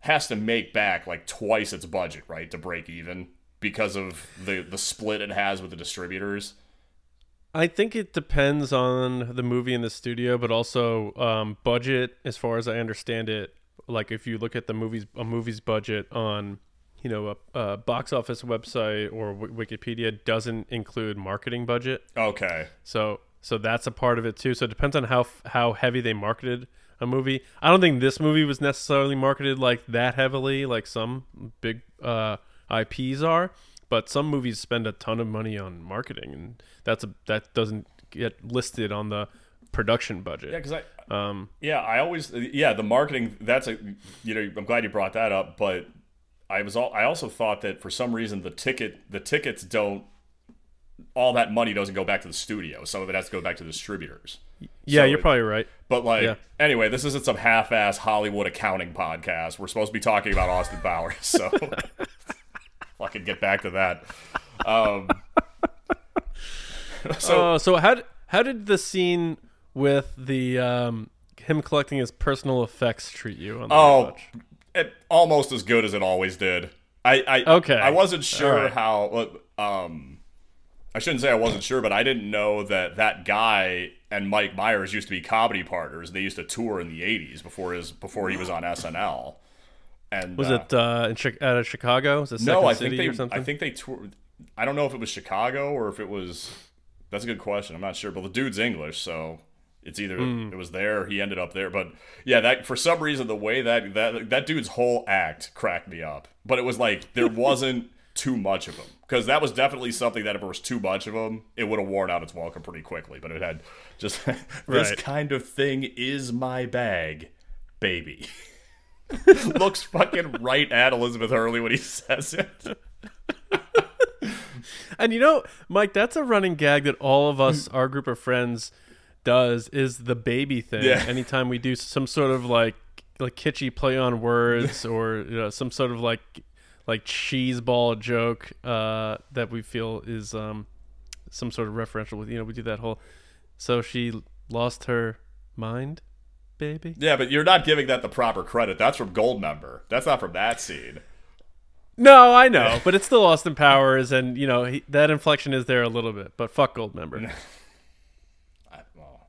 has to make back like twice its budget, right, to break even because of the the split it has with the distributors. I think it depends on the movie and the studio, but also um, budget. As far as I understand it, like if you look at the movies, a movie's budget on, you know, a, a box office website or w- Wikipedia doesn't include marketing budget. Okay. So so that's a part of it too. So it depends on how f- how heavy they marketed a movie. I don't think this movie was necessarily marketed like that heavily, like some big uh, IPs are. But some movies spend a ton of money on marketing, and that's a that doesn't get listed on the production budget. Yeah, because I Um, Yeah, I always yeah the marketing. That's a you know I'm glad you brought that up, but I was all I also thought that for some reason the ticket the tickets don't all that money doesn't go back to the studio. Some of it has to go back to the distributors. yeah, So you're it- probably right. But like Yeah. anyway, this isn't some half-ass Hollywood accounting podcast. We're supposed to be talking about Austin Powers, so [LAUGHS] fucking get back to that. Um, [LAUGHS] so Uh, so how how did the scene with the um, him collecting his personal effects treat you on the Oh, it almost as good as it always did. I, I Okay. I wasn't sure right. how. Um, I shouldn't say I wasn't sure, but I didn't know that that guy and Mike Myers used to be comedy partners. They used to tour in the '80s before his before he was on SNL. And Was uh, it uh, in Chi- out of Chicago? Was it no? I City think they. I think they toured. I don't know if it was Chicago or if it was. That's a good question. I'm not sure, but the dude's English, so it's either Hmm. it was there. or He ended up there, but yeah, that for some reason the way that that that dude's whole act cracked me up. But it was like there [LAUGHS] wasn't too much of him because that was definitely something that if there was too much of him, it would have worn out its welcome pretty quickly. But it had just [LAUGHS] this Right. kind of thing is my bag, baby. [LAUGHS] Looks fucking right at Elizabeth Hurley when he says it. And you know, Mike, that's a running gag that all of us, [CLEARS THROAT] our group of friends, does is the baby thing. Yeah. [LAUGHS] Anytime we do some sort of like like kitschy play on words or you know, some sort of like like cheese ball joke uh, that we feel is um, some sort of referential with you know we do that whole so she lost her mind baby Yeah, but you're not giving that the proper credit. That's from Goldmember. That's not from that scene. no i know but it's still austin powers and you know he, that inflection is there a little bit but fuck gold member [LAUGHS] I, well,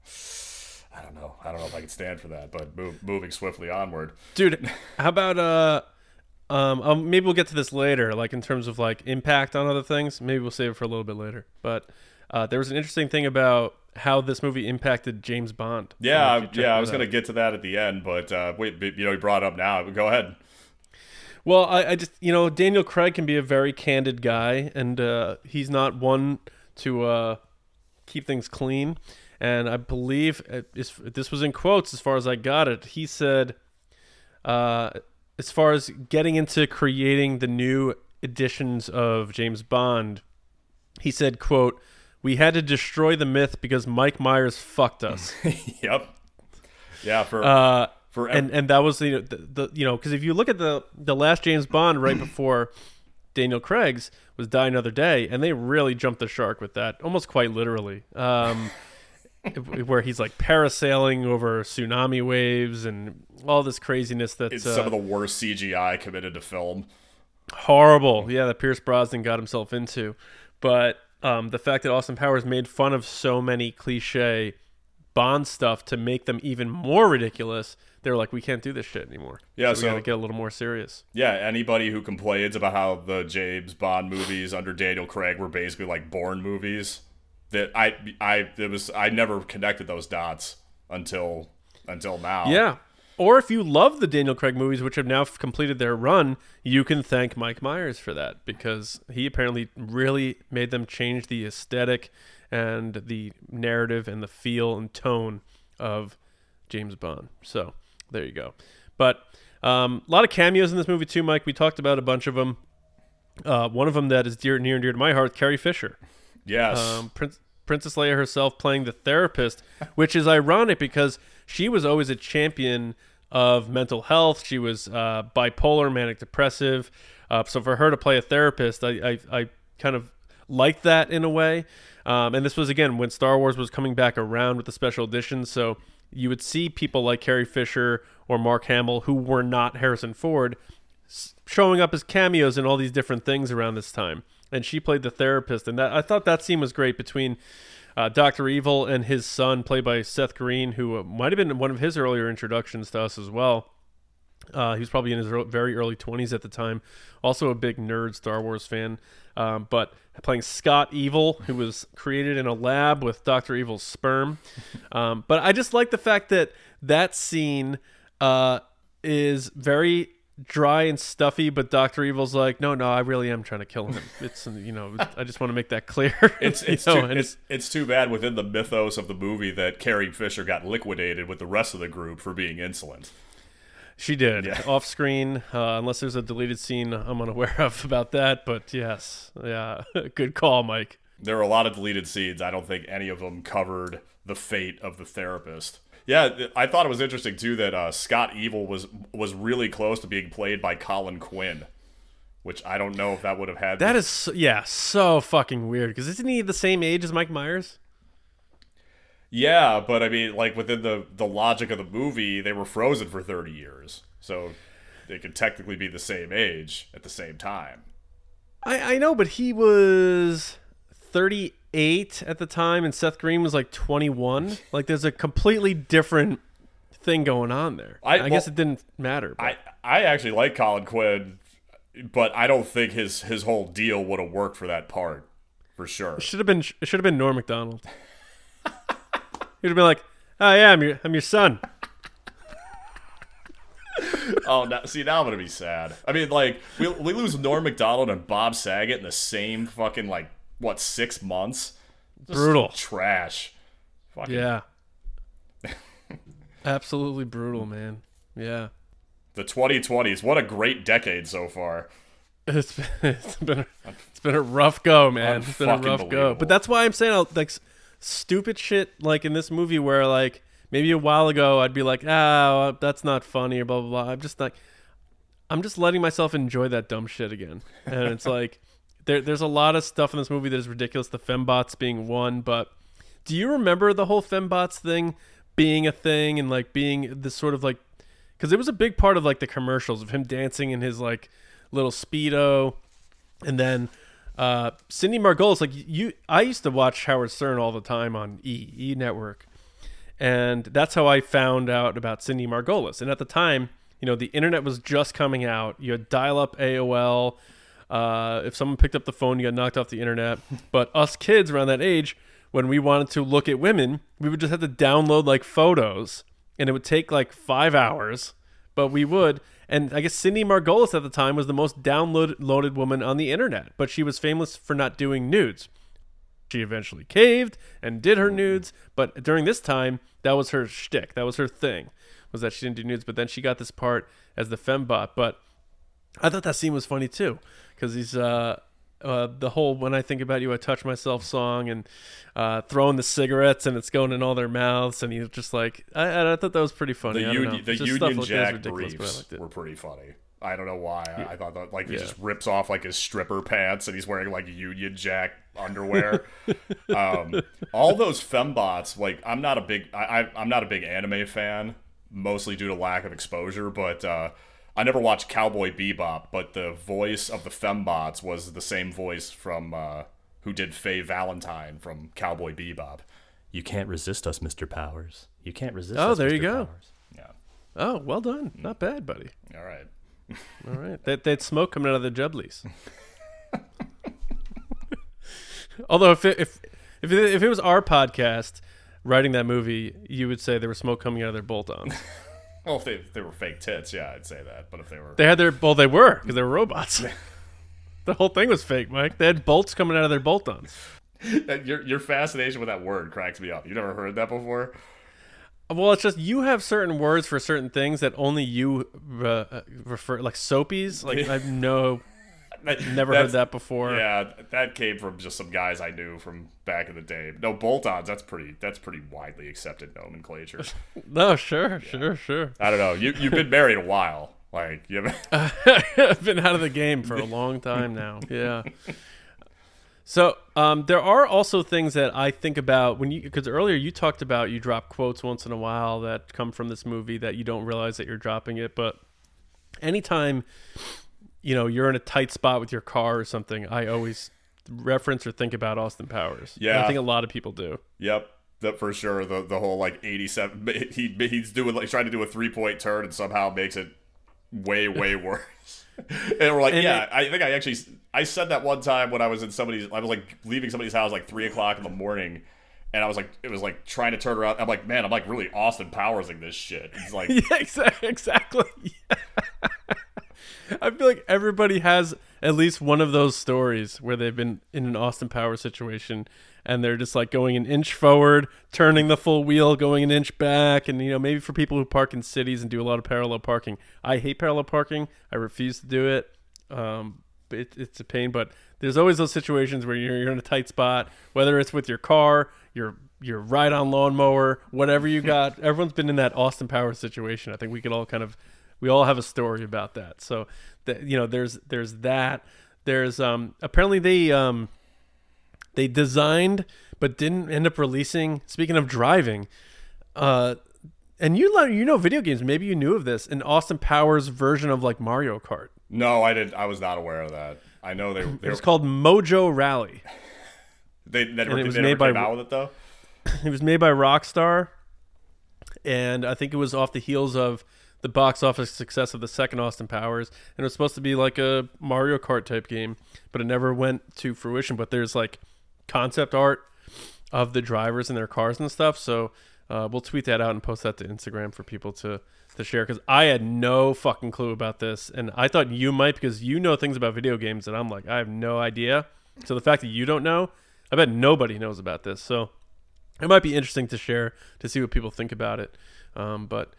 I don't know. I don't know if I can stand for that. But move, moving swiftly onward. dude how about uh um, um maybe we'll get to this later like in terms of like impact on other things maybe we'll save it for a little bit later but uh, there was an interesting thing about how this movie impacted james bond Yeah, know if I- you checked yeah. I was gonna get to that at the end, but uh, wait, you know, you brought it up now. Go ahead. Well, I, I just you know Daniel Craig can be a very candid guy, and uh, he's not one to uh, keep things clean. And I believe this was in quotes as far as I got it. He said, uh, as far as getting into creating the new editions of James Bond, he said, "quote We had to destroy the myth because Mike Myers fucked us." [LAUGHS] yep. Yeah, for Uh, for and and that was you know the, the you know because if you look at the the last James Bond right before Daniel Craig's was Die Another Day, and they really jumped the shark with that, almost quite literally. Um, [LAUGHS] where he's like parasailing over tsunami waves and all this craziness that's it's uh, some of the worst CGI committed to film. horrible. Yeah, that Pierce Brosnan got himself into. But um, the fact that Austin Powers made fun of so many cliche Bond stuff to make them even more ridiculous, they're like, we can't do this shit anymore. Yeah, we so- gotta get a little more serious. Yeah, anybody who complains about how the James Bond movies under Daniel Craig were basically like Bourne movies, that I I it was I never connected those dots until until now. Yeah. Or if you love the Daniel Craig movies, which have now completed their run, you can thank Mike Myers for that because he apparently really made them change the aesthetic and the narrative and the feel and tone of James Bond. So there you go. But um, a lot of cameos in this movie too, Mike. We talked about a bunch of them. Uh, one of them that is dear, near and dear to my heart, Carrie Fisher Yes. um, Prince, Princess Leia herself playing the therapist, which is ironic because she was always a champion of mental health. She was uh, bipolar, manic depressive. Uh, so for her to play a therapist, I, I, I kind of liked that in a way. Um, and this was again when Star Wars was coming back around with the special editions. So you would see people like Carrie Fisher or Mark Hamill who were not Harrison Ford showing up as cameos in all these different things around this time. And she played the therapist, and that I thought that scene was great between uh, Doctor Evil and his son, played by Seth Green, who uh, might have been one of his earlier introductions to us as well. Uh, he was probably in his very early 20s at the time. Also a big nerd Star Wars fan. Um, but playing Scott Evil, who was created in a lab with Dr. Evil's sperm. [LAUGHS] Um, but I just like the fact that that scene uh, is very dry and stuffy, but Dr. Evil's like, no, no, I really am trying to kill him. [LAUGHS] It's, you know, I just want to make that clear. [LAUGHS] it's You it's know, too, it's, it's too bad within the mythos of the movie that Carrie Fisher got liquidated with the rest of the group for being insolent. She did Yeah. off screen, uh, unless there's a deleted scene I'm unaware of about that. But yes, yeah, [LAUGHS] good call, Mike. There were a lot of deleted scenes. I don't think any of them covered the fate of the therapist. Yeah, I thought it was interesting too that uh, Scott Evil was was really close to being played by Colin Quinn, which I don't know if that would have had That is so, yeah, so fucking weird. Because isn't he the same age as Mike Myers? Yeah, but I mean, like within the the logic of the movie, they were frozen for thirty years, so they could technically be the same age at the same time. I I know, but he was thirty eight at the time, and Seth Green was like twenty one. Like, there's a completely different thing going on there. I- I, guess it didn't matter. But. I I actually like Colin Quinn, but I don't think his his whole deal would have worked for that part, for sure. Should have been it should have been Norm Macdonald. [LAUGHS] He'd have been like, "Oh yeah, I'm your I'm your son." [LAUGHS] Oh, now, see now I'm gonna be sad. I mean, like we we lose Norm Macdonald and Bob Saget in the same fucking like what six months? Just Brutal. trash. Fucking Yeah. [LAUGHS] Absolutely brutal, man. Yeah. the 2020s. What a great decade so far. It's been, [LAUGHS] it's been a, it's been a rough go, man. It's been a rough go. But that's why I'm saying like stupid shit like in this movie where like maybe a while ago I'd be like, ah, that's not funny or blah blah blah. I'm just like, I'm just letting myself enjoy that dumb shit again. And it's like, there, there's a lot of stuff in this movie that is ridiculous. The fembots being one, but do you remember the whole fembots thing being a thing and like being this sort of like because it was a big part of like the commercials of him dancing in his like little speedo and then uh cindy margolis like you i used to watch howard stern all the time on e e network and that's how i found out about cindy margolis and at the time you know the internet was just coming out you had dial-up aol uh, if someone picked up the phone you got knocked off the internet [LAUGHS] but us kids around that age when we wanted to look at women we would just have to download like photos and it would take like five hours but we would and i guess cindy margolis at the time was the most downloaded woman on the internet but she was famous for not doing nudes she eventually caved and did her nudes, but during this time, that was her shtick. That was her thing, was that she didn't do nudes. But then she got this part as the fembot. But I thought that scene was funny too, because he's uh, uh, the whole "When I Think About You, I Touch Myself" song, and uh, throwing the cigarettes, and it's going in all their mouths, and he's just like, I, I thought that was pretty funny. The, I don't know. Union, the stuff Union like Jack ridiculous, but I briefs were pretty funny. I don't know why. I, I thought that like he Yeah. just rips off like his stripper pants and he's wearing like Union Jack underwear. [LAUGHS] um, all those fembots, like I'm not a big I, I I'm not a big anime fan, mostly due to lack of exposure. But uh, I never watched Cowboy Bebop. But the voice of the fembots was the same voice from uh, who did Faye Valentine from Cowboy Bebop. You can't resist us, Mr. Powers. You can't resist us. Oh, us. there you go. Powers. Yeah. Oh, well done. Not bad, buddy. All right. All right. That they had smoke coming out of the jublies. [LAUGHS] Although if it, if if it, if it was our podcast writing that movie, you would say there was smoke coming out of their bolt-ons. [LAUGHS] Well, if they, if they were fake tits, yeah, I'd say that. But if they were, they had their well, they were because they were robots. [LAUGHS] the whole thing was fake, Mike. They had bolts coming out of their bolt-ons. [LAUGHS] Your your fascination with that word cracks me up. You never heard that before? Well, it's just you have certain words for certain things that only you uh, refer like soapies. Like I've no That- [LAUGHS] never heard that before. Yeah, that came from just some guys I knew from back in the day. No, bolt-ons. That's pretty. That's pretty widely accepted nomenclature. [LAUGHS] No, sure, sure, sure. I don't know. You you've been married a while. Like you. [LAUGHS] I've been out of the game for a long time now. Yeah. So um, there are also things that I think about when you because earlier you talked about you drop quotes once in a while that come from this movie that you don't realize that you're dropping it, but anytime you know you're in a tight spot with your car or something, I always reference or think about Austin Powers. Yeah. I think a lot of people do. Yep. That for sure. The the whole like eighty-seven. [LAUGHS] He he's doing like trying to do a three-point turn and somehow makes it way way [LAUGHS] worse. [LAUGHS] and we're like, And yeah. it- I think I actually I said that one time when I was in somebody's. I was like leaving somebody's house like three o'clock in the morning. And I was like, it was like trying to turn around. I'm like, man, I'm like really Austin Powersing this shit. It's like, Yeah, exactly. exactly. [LAUGHS] I feel like everybody has at least one of those stories where they've been in an Austin Powers situation and they're just like going an inch forward, turning the full wheel, going an inch back, and you know maybe for people who park in cities and do a lot of parallel parking. I hate parallel parking. I refuse to do it. Um, it, it's a pain, but there's always those situations where you're, you're in a tight spot, whether it's with your car, your your ride on lawnmower, whatever you [LAUGHS] got. Everyone's been in that Austin Powers situation. I think we could all kind of We all have a story about that. So, that you know, there's there's that. There's um apparently they um they designed but didn't end up releasing. Speaking of driving, uh, and you you know video games. Maybe you knew of this. An Austin Powers version of like Mario Kart. No, I did. I was not aware of that. I know they. they It was called Mojo Rally. [LAUGHS] They never, it was they made by- out with it though. [LAUGHS] It was made by Rockstar, and I think it was off the heels of the box office success of the second Austin Powers, and it was supposed to be like a Mario Kart type game, but it never went to fruition. But there's like concept art of the drivers and their cars and stuff, so uh, we'll tweet that out and post that to Instagram for people to to share because I had no fucking clue about this, and I thought you might because you know things about video games, and I'm like I have no idea. So the fact that you don't know, I bet nobody knows about this. So it might be interesting to share to see what people think about it. Um, but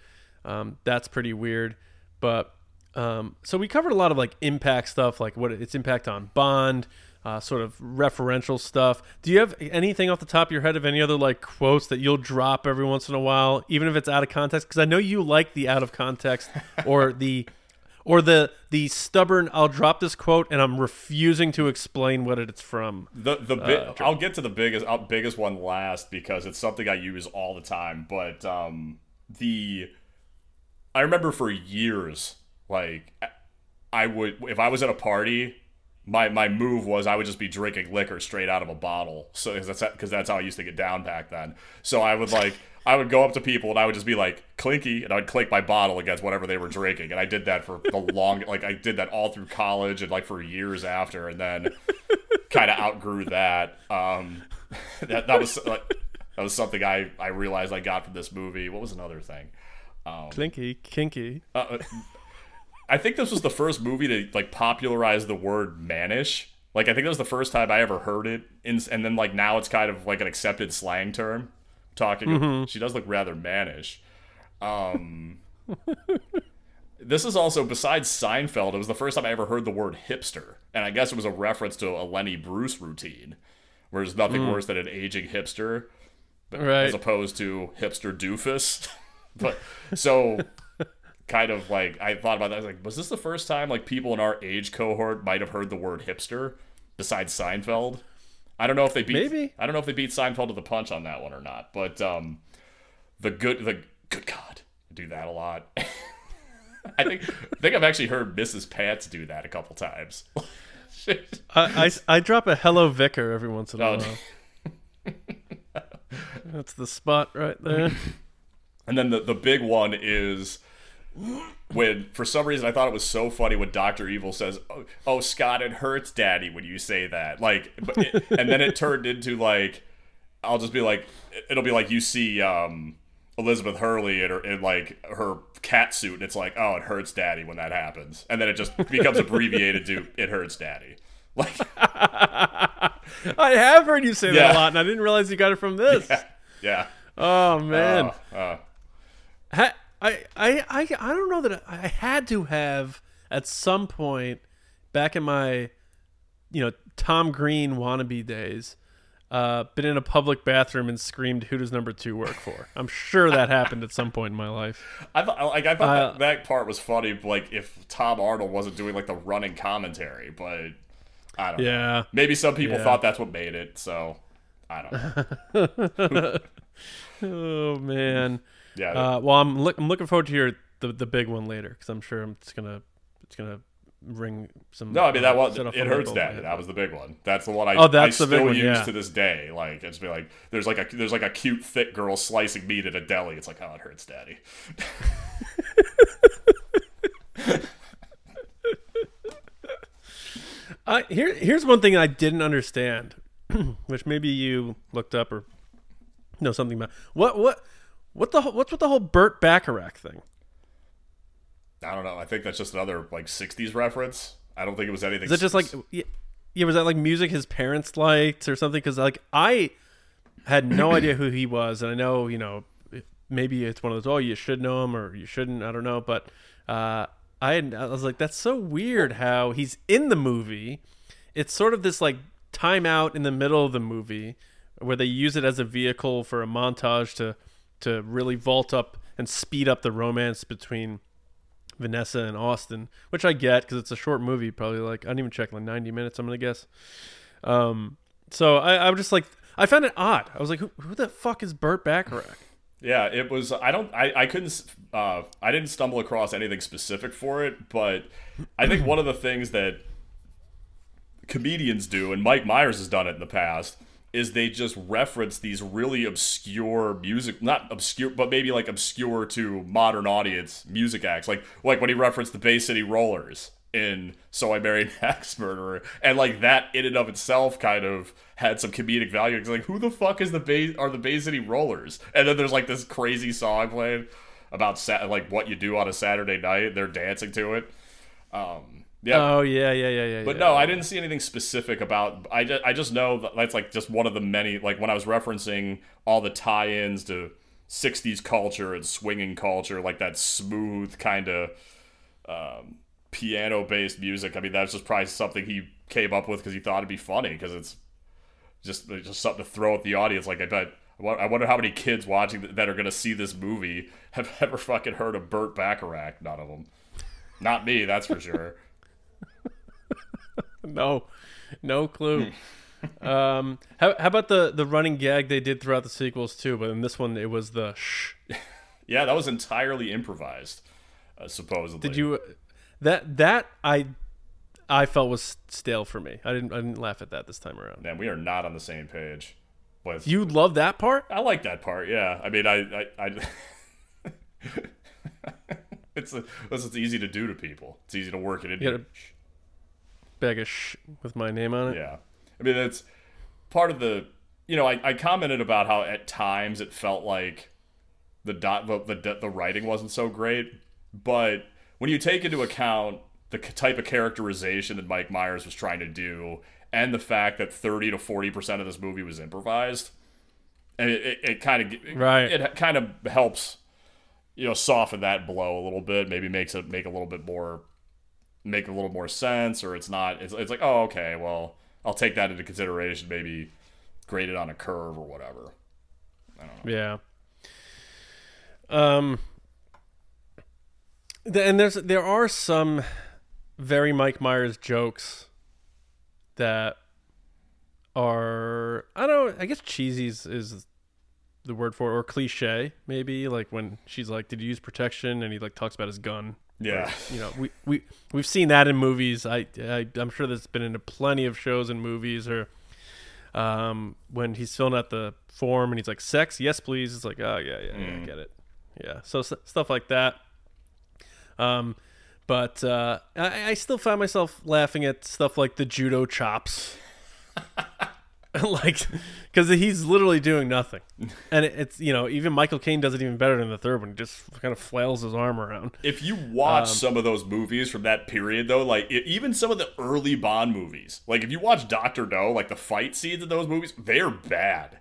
um, that's pretty weird. But um, so we covered a lot of like impact stuff, like what its impact on Bond, uh, sort of referential stuff. Do you have anything off the top of your head of any other like quotes that you'll drop every once in a while, even if it's out of context? Because I know you like the out of context or [LAUGHS] the or the the stubborn. I'll drop this quote and I'm refusing to explain what it's from. The the bi- Uh, I'll get to the biggest uh, biggest one last because it's something I use all the time. But um, the I remember for years, like I would if I was at a party, my my move was I would just be drinking liquor straight out of a bottle. So 'cause that's because that's how I used to get down back then. So I would like I would go up to people and I would just be like clinky and I would clink my bottle against whatever they were drinking. And I did that for the [LAUGHS] long like I did that all through college and like for years after and then kind of outgrew that. Um, [LAUGHS] that that was like, that was something I I realized I got from this movie. What was another thing? Clinky, kinky. Uh, I think this was the first movie to like popularize the word mannish. Like I think that was the first time I ever heard it, in, and then like now it's kind of like an accepted slang term. Talking, she does look rather mannish. Um, this is also besides Seinfeld. It was the first time I ever heard the word hipster, and I guess it was a reference to a Lenny Bruce routine, where there's nothing worse than an aging hipster Right. as opposed to hipster doofus. [LAUGHS] but so kind of like I thought about that. I was like, was this the first time like people in our age cohort might have heard the word hipster besides Seinfeld? I don't know if they beat Maybe. I don't know if they beat Seinfeld to the punch on that one or not. But um the good the good God I do that a lot. [LAUGHS] I think I think I've actually heard Mrs. Pants do that a couple times. [LAUGHS] I, I, I drop a hello vicar every once in a Oh. while. [LAUGHS] That's the spot right there. And then the, the big one is when, for some reason, I thought it was so funny when Doctor Evil says, "Oh, oh Scott, it hurts, Daddy," when you say that. Like, but it, and then it turned into like, I'll just be like, it'll be like you see um, Elizabeth Hurley in, her, in like her cat suit, and it's like, "Oh, it hurts, Daddy," when that happens, and then it just becomes abbreviated to "It hurts, Daddy." Like, [LAUGHS] I have heard you say that a lot, and I didn't realize you got it from this. yeah. Oh man, Uh, uh, I, I I I don't know that I, I had to have at some point back in my you know Tom Green wannabe days. Uh, been in a public bathroom and screamed, "Who does number two work for?" I'm sure that happened at some point in my life. I thought like I thought Uh, that, that part was funny, like if Tom Arnold wasn't doing like the running commentary, but I don't know. Yeah, Maybe some people Yeah. thought that's what made it, so I don't know. [LAUGHS] Oh man. Yeah, Uh, well, I'm look, I'm looking forward to hear the the big one later because I'm sure it's gonna it's gonna ring some. no, I mean that was it hurts Daddy. That was the big one. That's the one I, Oh, that's I the big still one, use yeah. to this day. Like it's be like there's like a there's like a cute thick girl slicing meat at a deli. It's like oh it hurts, Daddy. [LAUGHS] Uh, here, here's one thing I didn't understand, [CLEARS THROAT] which maybe you looked up or know something about. What what what the what's with the whole Burt Bacharach thing? I don't know. I think that's just another like '60s reference. I don't think it was anything. Is it just like yeah, yeah was that like music his parents liked or something? Because like I had no [CLEARS THROAT] idea who he was, and I know you know maybe it's one of those oh you should know him or you shouldn't I don't know, but uh, I had, I was like that's so weird how he's in the movie. It's sort of this like timeout in the middle of the movie where they use it as a vehicle for a montage to to really vault up and speed up the romance between Vanessa and Austin, which I get because it's a short movie, probably like I didn't even check like 90 minutes. I'm gonna guess. Um, so I, I'm just like I found it odd. I was like, who, who the fuck is Burt Bacharach? Yeah, it was. I don't. I, I couldn't. Uh, I didn't stumble across anything specific for it, but I think one of the things that comedians do, and Mike Myers has done it in the past, is they just reference these really obscure music, not obscure, but maybe like obscure to modern audience music acts, like like when he referenced the Bay City Rollers in So I Married an Axe Murderer, and like that in and of itself kind of had some comedic value. It's like who the fuck is the Bay are the Bay City Rollers? And then there's like this crazy song playing about like what you do on a Saturday night. They're dancing to it. Um, yeah. Oh yeah, yeah, yeah, yeah. But yeah. no, I didn't see anything specific about. I just, I just know that that's like just one of the many. Like when I was referencing all the tie-ins to '60s culture and swinging culture, like that smooth kind of um, piano-based music. I mean, that's just probably something he came up with because he thought it'd be funny because it's just just something to throw at the audience. Like I bet. I wonder how many kids watching that are going to see this movie have [LAUGHS] ever fucking heard of Burt Bacharach. None of them. Not me, that's for sure. [LAUGHS] no, no clue. [LAUGHS] um, how, how about the the running gag they did throughout the sequels too? But in this one, it was the shh. [LAUGHS] yeah, that was entirely improvised, uh, supposedly. Did you? That that I I felt was stale for me. I didn't I didn't laugh at that this time around. Man, we are not on the same page. With, you love that part? I like that part. Yeah, I mean, I I. I it's a, it's easy to do to people. It's easy to work it into. Bag of sh with my name on it. Yeah, I mean that's part of the. You know, I, I commented about how at times it felt like the dot the, the the writing wasn't so great, but when you take into account the type of characterization that Mike Myers was trying to do, and the fact that thirty to forty percent of this movie was improvised, and it, it, it kind of right, it kind of helps you know soften that blow a little bit maybe makes it make a little bit more make a little more sense or it's not it's, it's like oh okay well i'll take that into consideration maybe grade it on a curve or whatever. I don't know. Yeah. Um and there's there are some very mike myers jokes that are i don't know i guess cheesy is, is the word for it, or cliche maybe like when she's like did you use protection? And he like talks about his gun yeah. Or, you know we, we we've seen that in movies. I, I i'm sure that's been into plenty of shows and movies or um when he's filling out the form and he's like sex? Yes please. It's like oh yeah yeah, mm. yeah i get it. Yeah. So stuff like that. Um but uh I, I still find myself laughing at stuff like the judo chops [LAUGHS] [LAUGHS] like because he's literally doing nothing. [LAUGHS] And it, it's you know even michael caine does it even better than the third one. He just kind of flails his arm around. If you watch um, some of those movies from that period though like it, even some of the early bond movies like if you watch dr no like the fight scenes in those movies they're bad.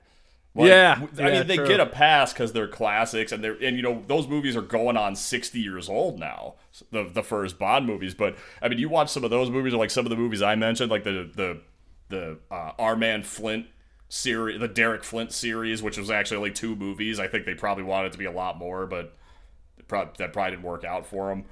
Like, yeah, I yeah, mean they true. get a pass because they're classics, and they're and you know those movies are going on sixty years old now. The the first Bond movies, but I mean you watch some of those movies, or like some of the movies I mentioned, like the the the uh, Our Man Flint series, the Derek Flint series, which was actually only two movies. I think they probably wanted it to be a lot more, but probably, that probably didn't work out for them.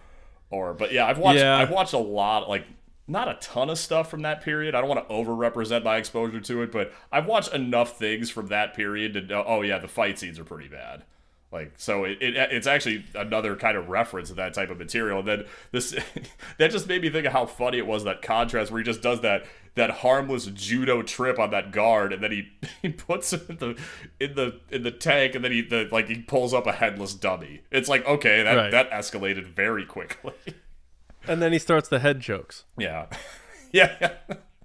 Or, but yeah, I've watched yeah. I've watched a lot, like not a ton of stuff from that period. I don't want to overrepresent my exposure to it, but I've watched enough things from that period to know, oh yeah, the fight scenes are pretty bad. Like so, it, it it's actually another kind of reference to that type of material. And then this [LAUGHS] that just made me think of how funny it was that contrast where he just does that that harmless judo trip on that guard, and then he, [LAUGHS] he puts him in the in the in the tank, and then he the, like he pulls up a headless dummy. It's like okay, that right. that escalated very quickly. [LAUGHS] And then he starts the head jokes. Yeah, [LAUGHS] yeah.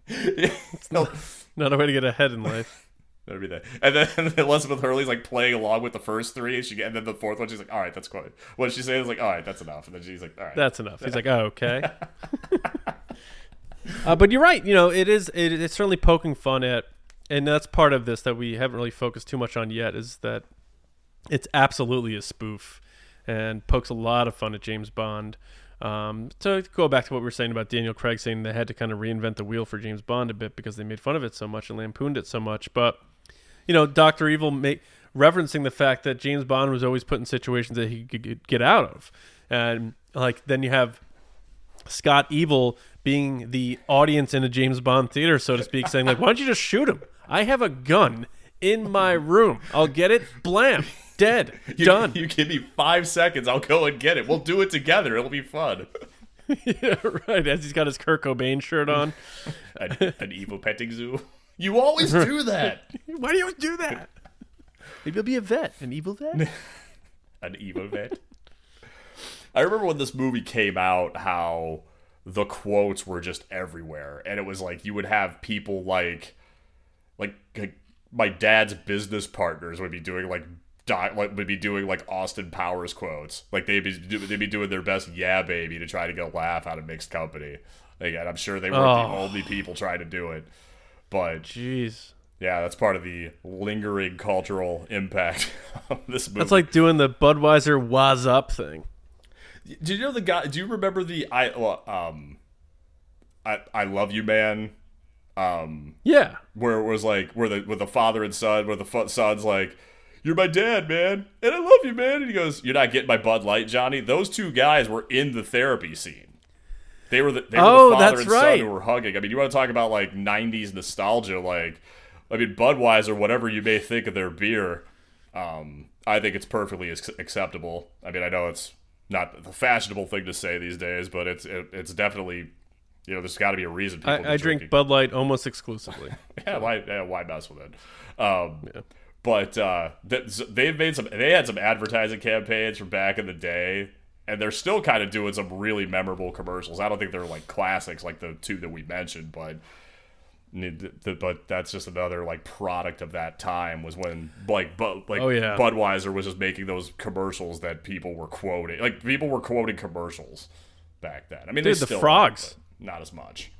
yeah. not, not a way to get ahead in life. That'd be that. And then and Elizabeth Hurley's like playing along with the first three, and, she, and then the fourth one, she's like, "All right, that's quite." What she says like, "All right, that's enough," and then she's like, "All right, that's enough." He's like, "Oh, okay." Uh, but you're right. You know, it is. It, it's certainly poking fun at, and that's part of this that we haven't really focused too much on yet. Is that it's absolutely a spoof, and pokes a lot of fun at James Bond. Um, to go back to what we were saying about Daniel Craig saying they had to kind of reinvent the wheel for James Bond a bit because they made fun of it so much and lampooned it so much. But you know, Doctor Evil make referencing the fact that James Bond was always put in situations that he could get out of, and like then you have Scott Evil being the audience in a James Bond theater, so to speak, saying like, "Why don't you just shoot him? I have a gun in my room. I'll get it. Blam, dead, [LAUGHS] You, done." You give me five seconds, I'll go and get it. We'll do it together. It'll be fun. [LAUGHS] yeah, right. As he's got his Kurt Cobain shirt on. [LAUGHS] An, an evil petting zoo. You always do that. Why do you always do that? Maybe he'll be a vet, an evil vet. An evil vet. I remember when this movie came out, how the quotes were just everywhere, and it was like you would have people like, like, like my dad's business partners would be doing like. Di- like would be doing like Austin Powers quotes, like they'd be do- they'd be doing their best, yeah, baby, to try to get a laugh out of mixed company. Like, and I'm sure they weren't the Oh. only people trying to do it, but Jeez, yeah, that's part of the lingering cultural impact [LAUGHS] of this movie. that's like doing the Budweiser "was up" thing. Do you know the guy? Do you remember the I um, I I love you, man. Um, Yeah, where it was like where the with the father and son, where the son's like, "You're my dad, man, and I love you, man," and he goes, "You're not getting my Bud Light, Johnny." Those two guys were in the therapy scene. They were the they were Oh, the father that's and right. son who were hugging. I mean, you want to talk about like '90s nostalgia? Like, I mean, Budweiser, whatever you may think of their beer, um, I think it's perfectly acceptable. I mean, I know it's not the fashionable thing to say these days, but it's it, it's definitely you know there's got to be a reason people I, I drink. Bud Light almost exclusively. [LAUGHS] yeah, why yeah, why mess with it? Um, But uh, they've made some. They had some advertising campaigns from back in the day, and they're still kind of doing some really memorable commercials. I don't think they're like classics like the two that we mentioned, but but that's just another like product of that time was when like but like Oh, yeah. Budweiser was just making those commercials that people were quoting like people were quoting commercials back then. I mean, they Dude, the frogs. not as much.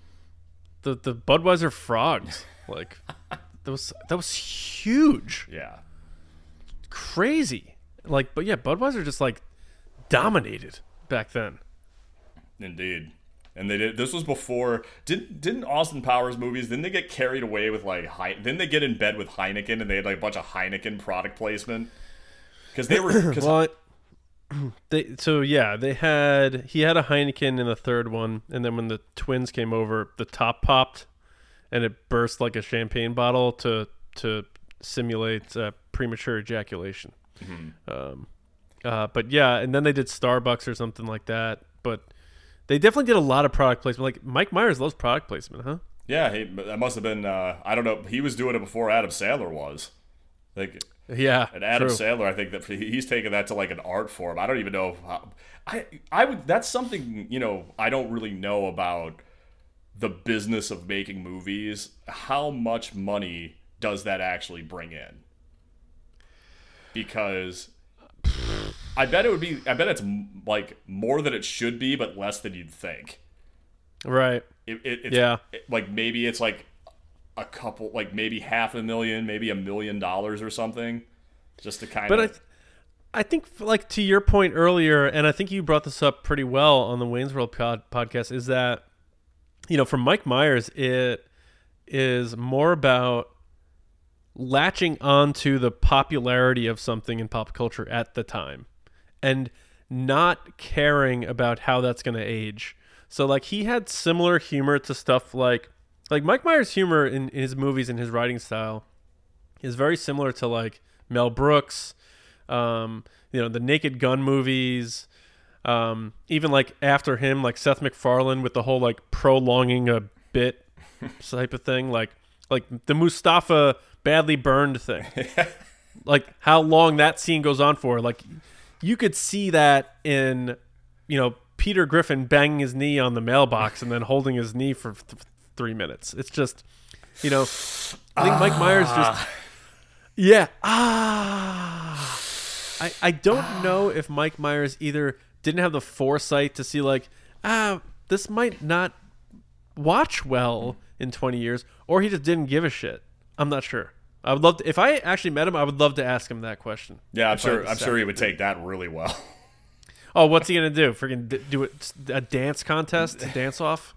the the Budweiser frogs, like [LAUGHS] that was that was huge, Yeah. crazy. Like, but yeah, Budweiser just like dominated back then. Indeed. And they did. This was before. Didn't didn't Austin Powers movies? Didn't they get carried away with like? Hei- didn't they get in bed with Heineken and they had like a bunch of Heineken product placement? Because they were. [CLEARS THROAT] Cause, Well, [CLEARS THROAT] they so yeah, they had he had a Heineken in the third one, and then when the twins came over, the top popped, and it burst like a champagne bottle to to simulate uh, premature ejaculation. Um, uh, but yeah, and then they did Starbucks or something like that. But they definitely did a lot of product placement. Like Mike Myers loves product placement, huh? yeah, he, that must have been. Uh, I don't know. He was doing it before Adam Sandler was. Like Yeah, and Adam true. Sandler, I think that he's taken that to like an art form. I don't even know. How, I I would. That's something you know. I don't really know about the business of making movies. How much money does that actually bring in? Because I bet it would be. I bet it's like more than it should be, but less than you'd think. right. It, it, it's, Yeah. it- like maybe it's like a couple, like maybe half a million, maybe a million dollars or something, just to kind But I, of. th- I think like to your point earlier, and I think you brought this up pretty well on the Wayne's World pod- podcast, is that you know from Mike Myers, it is more about latching onto the popularity of something in pop culture at the time, and not caring about how that's going to age. So like he had similar humor to stuff like like Mike Myers' humor in, in his movies and his writing style is very similar to like Mel Brooks, um, you know, the Naked Gun movies, um, even like after him, like Seth MacFarlane with the whole like prolonging a bit [LAUGHS] type of thing, like like the Mustafa badly burned thing, [LAUGHS] like how long that scene goes on for, like you could see that in, you know, Peter Griffin banging his knee on the mailbox and then holding his knee for th- three minutes. It's just, you know, I think Mike Myers just yeah. Ah. I I don't know if Mike Myers either didn't have the foresight to see like ah this might not watch well in 20 years or he just didn't give a shit. I'm not sure. I would love to if I actually met him I would love to ask him that question. Yeah, I'm If I had sure. I'm sure he would take that really well. [LAUGHS] Oh, what's he going to do? Freaking do it a dance contest, A dance off?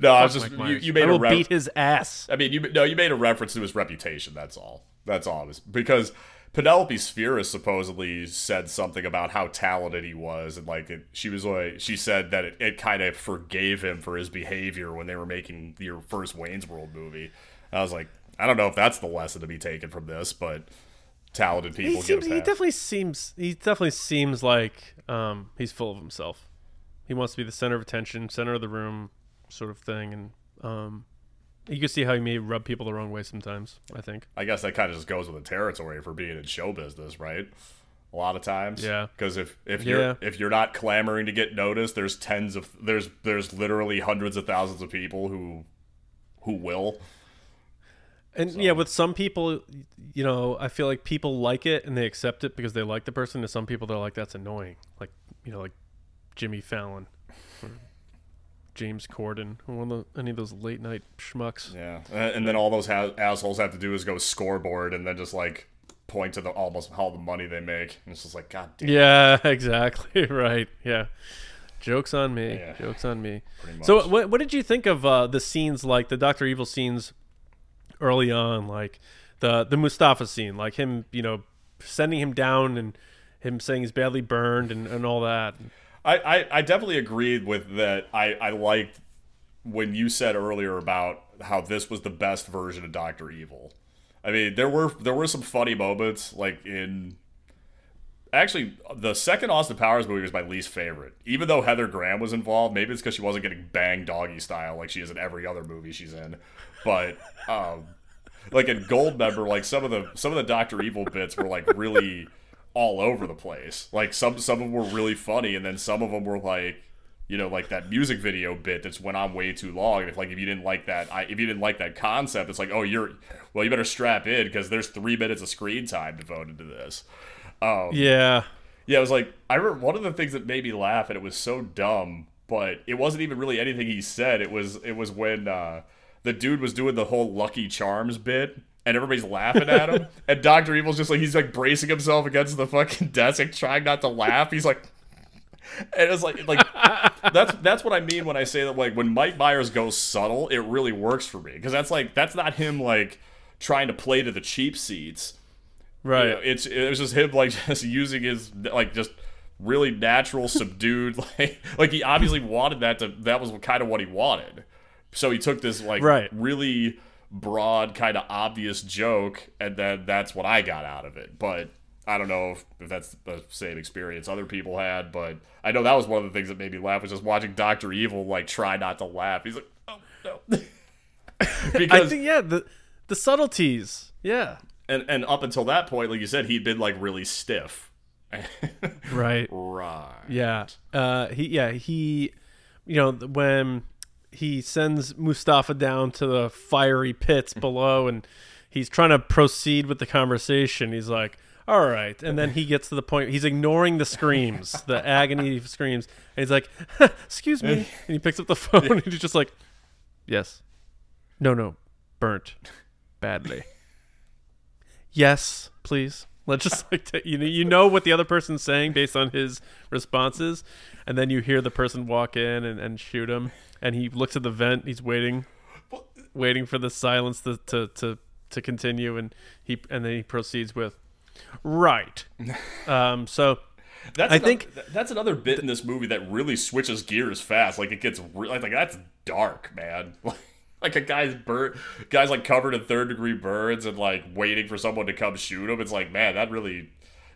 no, I was just you, you made I a will ref- beat his ass. I mean, you no, you made a reference to his reputation. That's all. That's all. It was because Penelope Spheeris supposedly said something about how talented he was, and like it, she was like she said that it, it kind of forgave him for his behavior when they were making your first Wayne's World movie. I was like, I don't know if that's the lesson to be taken from this, but talented people he, get seems, he definitely seems he definitely seems like um, he's full of himself. He wants to be the center of attention, center of the room, sort of thing, and um, you can see how he may rub people the wrong way sometimes. I think. I guess that kind of just goes with the territory for being in show business, right? A lot of times, Yeah. Because if if you're Yeah. if you're not clamoring to get noticed, there's tens of there's there's literally hundreds of thousands of people who who will. And yeah, with some people, you know, I feel like people like it and they accept it because they like the person. To some people, they're like, "That's annoying." Like, you know, like Jimmy Fallon, or James Corden, or one of the, any of those late night schmucks. Yeah, and and then all those ha- assholes have to do is go scoreboard and then just like point to the almost all the money they make. And it's just like, God damn. Yeah, [LAUGHS] exactly. [LAUGHS] right. Yeah. Jokes on me. Yeah. Jokes on me. Pretty much. So, what, what did you think of uh, the scenes, like the Doctor Evil scenes early on, like the the Mustafa scene, like him, you know, sending him down and him saying he's badly burned and, and all that. I, I, I definitely agreed with that. I, I liked when you said earlier about how this was the best version of Doctor Evil. I mean, there were there were some funny moments, like in actually the second Austin Powers movie was my least favorite. Even though Heather Graham was involved, maybe it's because she wasn't getting banged doggy style like she is in every other movie she's in. But um, like in Goldmember, like some of the some of the Doctor Evil bits were like really all over the place. Like some some of them were really funny, and then some of them were like, you know, like that music video bit that's went on way too long. And if like if you didn't like that, I, if you didn't like that concept, it's like, oh, you're well, you better strap in because there's three minutes of screen time devoted to this. Um, Yeah. yeah, it was like I remember one of the things that made me laugh, and it was so dumb, but it wasn't even really anything he said. It was it was when uh, the dude was doing the whole Lucky Charms bit, and everybody's laughing at him, [LAUGHS] and Doctor Evil's just like he's like bracing himself against the fucking desk, trying not to laugh. He's like. [LAUGHS] And it's like, like that's that's what I mean when I say that. Like when Mike Myers goes subtle, it really works for me because that's like that's not him like trying to play to the cheap seats. Right. You know, it's it was just him like [LAUGHS] just using his like just really natural, subdued [LAUGHS] like like he obviously wanted that to that was kind of what he wanted. So he took this like Right. really broad, kind of obvious joke, and then that's what I got out of it. But I don't know if, if that's the same experience other people had, but I know that was one of the things that made me laugh was just watching Doctor Evil like try not to laugh. He's like, oh no, [LAUGHS] I because think yeah the the subtleties. Yeah. And and up until that point, like you said, he'd been like really stiff. [LAUGHS] Right. right. Yeah. Uh, he yeah he, you know when he sends Mustafa down to the fiery pits [LAUGHS] below and he's trying to proceed with the conversation. He's like, "All right," and then he gets to the point. He's ignoring the screams, [LAUGHS] the agony screams, and he's like, "Excuse me," and he picks up the phone and he's just like, "Yes, no, no, burnt badly." Yes, please. Let's just like t- you know you know what the other person's saying based on his responses, and then you hear the person walk in and, and shoot him, and he looks at the vent. He's waiting, waiting for the silence to, to to to continue, and he and then he proceeds with, right. [LAUGHS] Um. So That's I another, think- that's another bit in this movie that really switches gears fast. Like it gets re- like, like that's dark, man. [LAUGHS] like a guy's bird, guy's like covered in third degree burns and like waiting for someone to come shoot him. It's like man, that really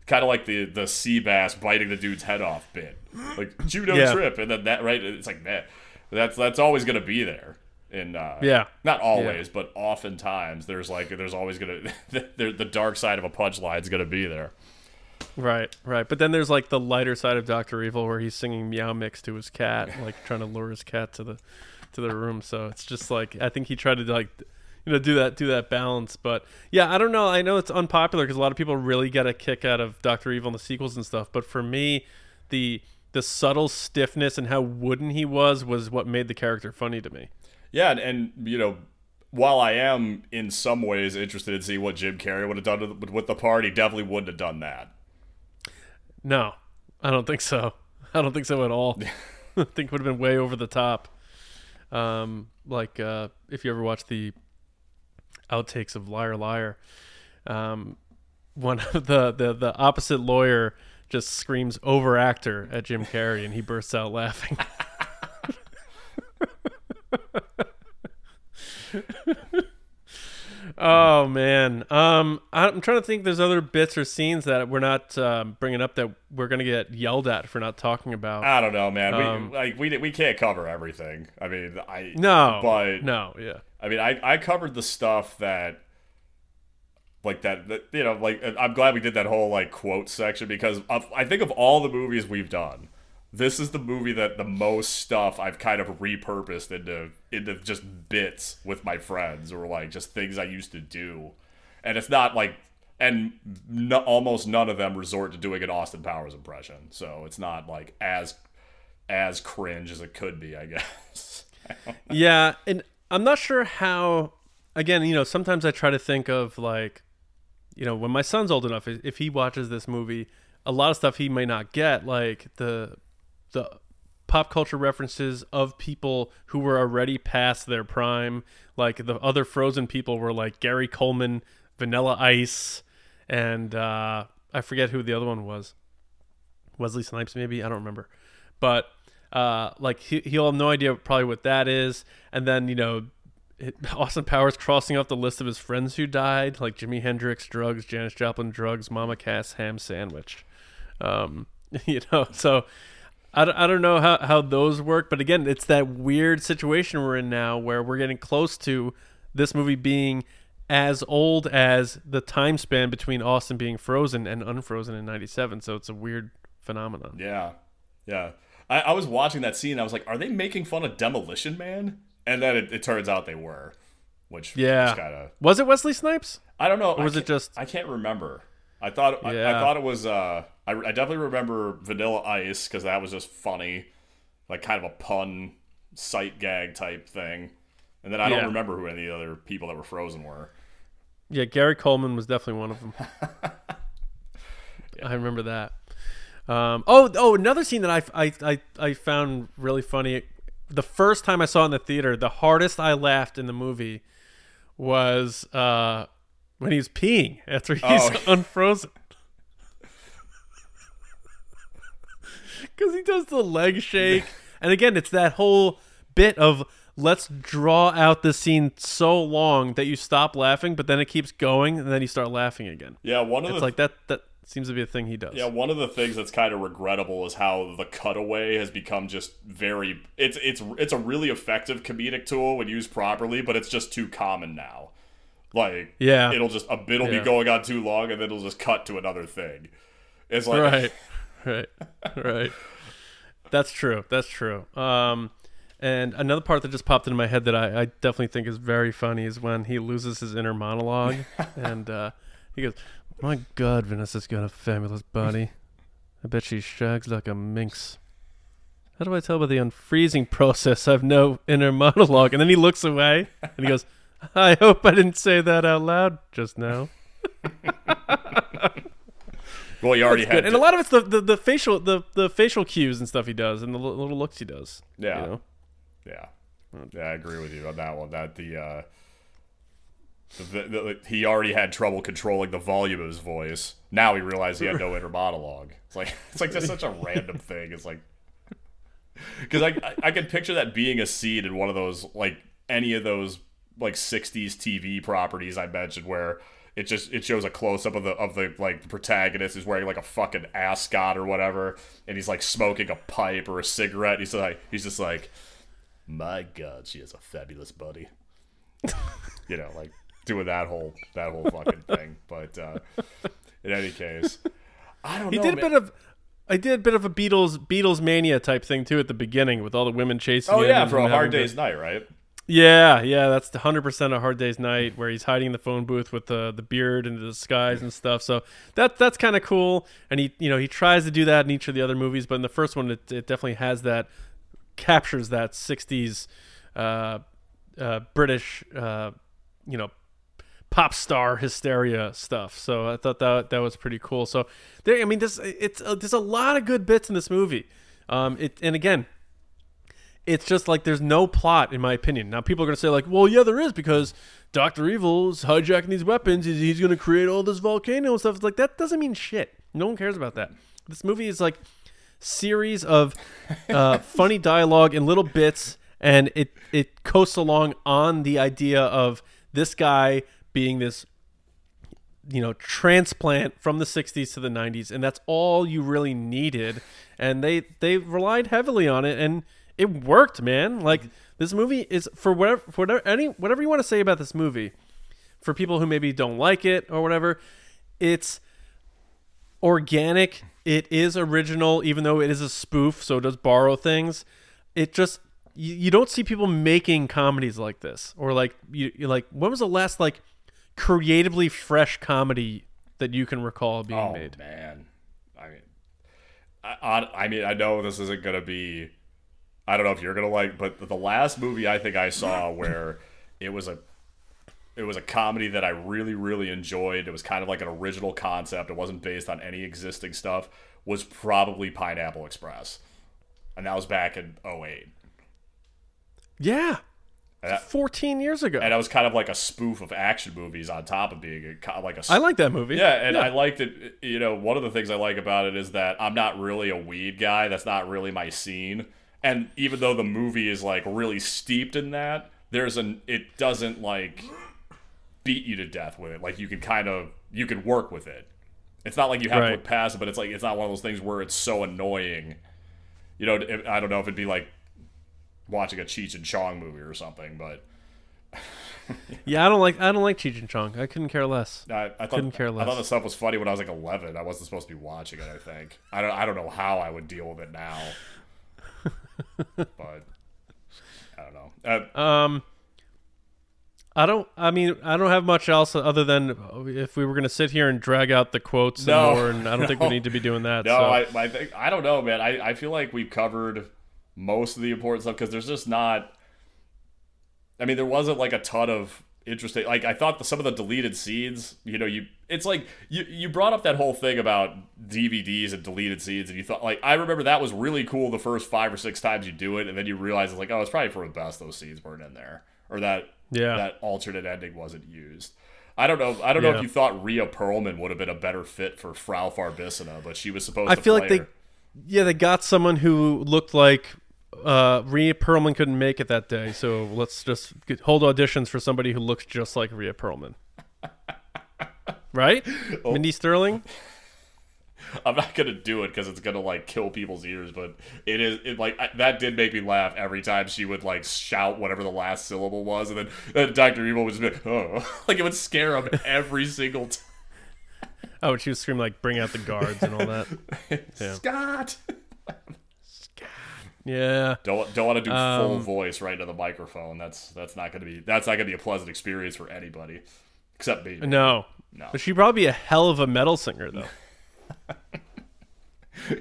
kind of like the the sea bass biting the dude's head off bit. Like [GASPS] judo Yeah. trip, and then that right. It's like man, that's that's always gonna be there. And uh, Yeah. not always, but oftentimes there's like there's always gonna [LAUGHS] the, the dark side of a punchline is gonna be there. right, right. But then there's like the lighter side of Doctor Evil where he's singing Meow Mix to his cat, like trying to lure his cat to the to the room. So it's just like I think he tried to like you know do that do that balance. But yeah, I don't know. I know it's unpopular because a lot of people really get a kick out of Doctor Evil and the sequels and stuff. But for me, the the subtle stiffness and how wooden he was was what made the character funny to me. Yeah, and, and you know, while I am in some ways interested in seeing what Jim Carrey would have done with, with the part, he definitely wouldn't have done that. No, I don't think so. I don't think so at all. [LAUGHS] [LAUGHS] I think it would have been way over the top. Um, like uh, if you ever watch the outtakes of Liar Liar, um, one of the, the the opposite lawyer just screams over actor at Jim Carrey and he bursts out laughing. [LAUGHS] [LAUGHS] oh man, um, I'm trying to think. There's other bits or scenes that we're not um, bringing up that we're gonna get yelled at for not talking about. I don't know, man. Um, we like we we can't cover everything. I mean, I no, but no, yeah, I mean, I I covered the stuff that like that, that you know like I'm glad we did that whole like quote section because of, I think of all the movies we've done, this is the movie that the most stuff I've kind of repurposed into into just bits with my friends or like just things I used to do, and it's not like and no, almost none of them resort to doing an Austin Powers impression, so it's not like as as cringe as it could be, I [LAUGHS] guess. yeah, and I'm not sure how. Again, you know, sometimes I try to think of like, you know, when my son's old enough, if he watches this movie, a lot of stuff he may not get, like the the pop culture references of people who were already past their prime. Like the other Frozen people were like Gary Coleman, Vanilla Ice, and uh, I forget who the other one was. Wesley Snipes, maybe I don't remember, but uh, like he he'll have no idea probably what that is. And then you know, it, [LAUGHS] Austin Powers crossing off the list of his friends who died, like Jimi Hendrix, drugs, Janis Joplin, drugs, Mama Cass, ham sandwich. Um, [LAUGHS] you know, so I don't, I don't know how, how those work, but again, it's that weird situation we're in now where we're getting close to this movie being as old as the time span between Austin being frozen and unfrozen in 97. So it's a weird phenomenon. Yeah. Yeah. I, I was watching that scene. I was like, are they making fun of Demolition Man? And then it, it turns out they were, which yeah. kind of. Was it Wesley Snipes? I don't know. Or was it just. I can't remember. I thought I, I thought it was uh I, I definitely remember Vanilla Ice because that was just funny, like kind of a pun sight gag type thing. And then I Yeah. don't remember who any of the other people that were frozen were. Yeah, Gary Coleman was definitely one of them. [LAUGHS] I remember that. Um, oh, oh, another scene that I, I, I, I found really funny. The first time I saw it in the theater, the hardest I laughed in the movie was uh, when he's peeing after oh. he's Oh. [LAUGHS] unfrozen. [LAUGHS] Because he does the leg shake. And again, it's that whole bit of let's draw out the scene so long that you stop laughing, but then it keeps going, and then you start laughing again. Yeah, one of It's the like that. That seems to be a thing he does. Yeah, one of the things that's kind of regrettable is how the cutaway has become just very it's it's it's a really effective comedic tool when used properly, but it's just too common now. Like Yeah. it'll just a bit will Yeah. be going on too long and then it'll just cut to another thing. It's like right, [LAUGHS] right, right. That's true. That's true. Um, and another part that just popped into my head that I, I definitely think is very funny is when he loses his inner monologue, [LAUGHS] and uh, he goes, "My God, Vanessa's got a fabulous body. I bet she shags like a minx." How do I tell by the unfreezing [LAUGHS] process I've no inner monologue? And then he looks away and he goes, [LAUGHS] I hope I didn't say that out loud just now. [LAUGHS] well you already Good. had And a lot of it's the, the, the facial the, the facial cues and stuff he does and the little looks he does. Yeah. You know? Yeah, yeah, I agree with you on that one. That the, uh, the, the, he already had trouble controlling the volume of his voice. Now he realized he had no [LAUGHS] inner monologue. It's like it's like just such a random thing. It's like because I, I I can picture that being a scene in one of those like any of those like '60s TV properties I mentioned where. It just it shows a close up of the of the like the protagonist is wearing like a fucking ascot or whatever, and he's like smoking a pipe or a cigarette. He's like he's just like, my god, she has a fabulous body. you know, like doing that whole that whole fucking thing. But uh, in any case, I don't He know. did a bit of I did a bit of a Beatles Beatles mania type thing too at the beginning with all the women chasing Oh yeah, for a hard having to- day's night, right? Yeah, yeah, that's hundred percent a hard day's night where he's hiding in the phone booth with the the beard and the disguise and stuff. So that that's kind of cool. And he you know he tries to do that in each of the other movies, but in the first one it, it definitely has that captures that '60s uh, uh, British uh, you know pop star hysteria stuff. So I thought that that was pretty cool. So there, I mean, this it's uh, there's a lot of good bits in this movie. Um, it and again, it's just like there's no plot in my opinion. Now people are gonna say like, well, yeah, there is because Doctor Evil's hijacking these weapons. He's, he's going to create all this volcano and stuff. It's like that doesn't mean shit. No one cares about that. This movie is like series of uh, [LAUGHS] funny dialogue and little bits, and it it coasts along on the idea of this guy being this you know transplant from the 60s to the 90s and that's all you really needed and they they relied heavily on it and it worked man. Mm-hmm. Like this movie is for whatever for whatever any whatever you want to say about this movie for people who maybe don't like it or whatever it's organic. It is original even though it is a spoof so it does borrow things. It just you, you don't see people making comedies like this or like you you like when was the last like creatively fresh comedy that you can recall being Oh made? man, I mean, I, I, I mean, I know this isn't gonna be. I don't know if you're gonna like, but the last movie I think I saw [LAUGHS] where it was a, it was a comedy that I really really enjoyed. It was kind of like an original concept. It wasn't based on any existing stuff. Was probably Pineapple Express, and that was back in 08. yeah that, 14 years ago and that was kind of like a spoof of action movies on top of being a, like a i like that movie Yeah, and I liked it. You know, one of the things I like about it is that I'm not really a weed guy. That's not really my scene. And even though the movie is like really steeped in that, there's an it doesn't like beat you to death with it. Like you can kind of you can work with it. It's not like you have to Right. look past it, but it's like it's not one of those things where it's so annoying. You know, I don't know if it'd be like watching a Cheech and Chong movie or something, but [LAUGHS] yeah i don't like i don't like cheech and chong i couldn't care less I, I thought Couldn't care less. I thought the stuff was funny when I was like 11. I wasn't supposed to be watching it. I think I don't. I don't know how I would deal with it now. But I don't know. Uh, um I don't. I mean, I don't have much else other than if we were going to sit here and drag out the quotes No, and more, and I don't think we [LAUGHS] need to be doing that. no, so. I I, think, I don't know, man. I, I feel like we've covered most of the important stuff because there's just not. I mean, there wasn't like a ton of interesting. Like I thought the, some of the deleted scenes. You know, you it's like you you brought up that whole thing about DVDs and deleted scenes, and you thought like I remember that was really cool the first five or six times you do it, and then you realize it's like oh, it's probably for the best those scenes weren't in there, or that Yeah. that alternate ending wasn't used. I don't know. I don't know if you thought Rhea Perlman would have been a better fit for Frau Farbissina, but she was supposed I to. feel like they, yeah, they got someone who looked like uh, Rhea Perlman couldn't make it that day, so let's just get, hold auditions for somebody who looks just like Rhea Perlman. Right, Oh. Mindy Sterling. I'm not gonna do it because it's gonna like kill people's ears, but it is it like I, that did make me laugh every time she would like shout whatever the last syllable was, and then, then Doctor Evil would just be like, oh, [LAUGHS] like it would scare him every single time. Oh, and she would scream like "Bring out the guards" and all that. [LAUGHS] Yeah. Scott, [LAUGHS] Yeah, don't don't want to do full Um, voice right into the microphone. That's that's not gonna be that's not gonna be a pleasant experience for anybody, except me. no, No. but she'd probably be a hell of a metal singer though. [LAUGHS]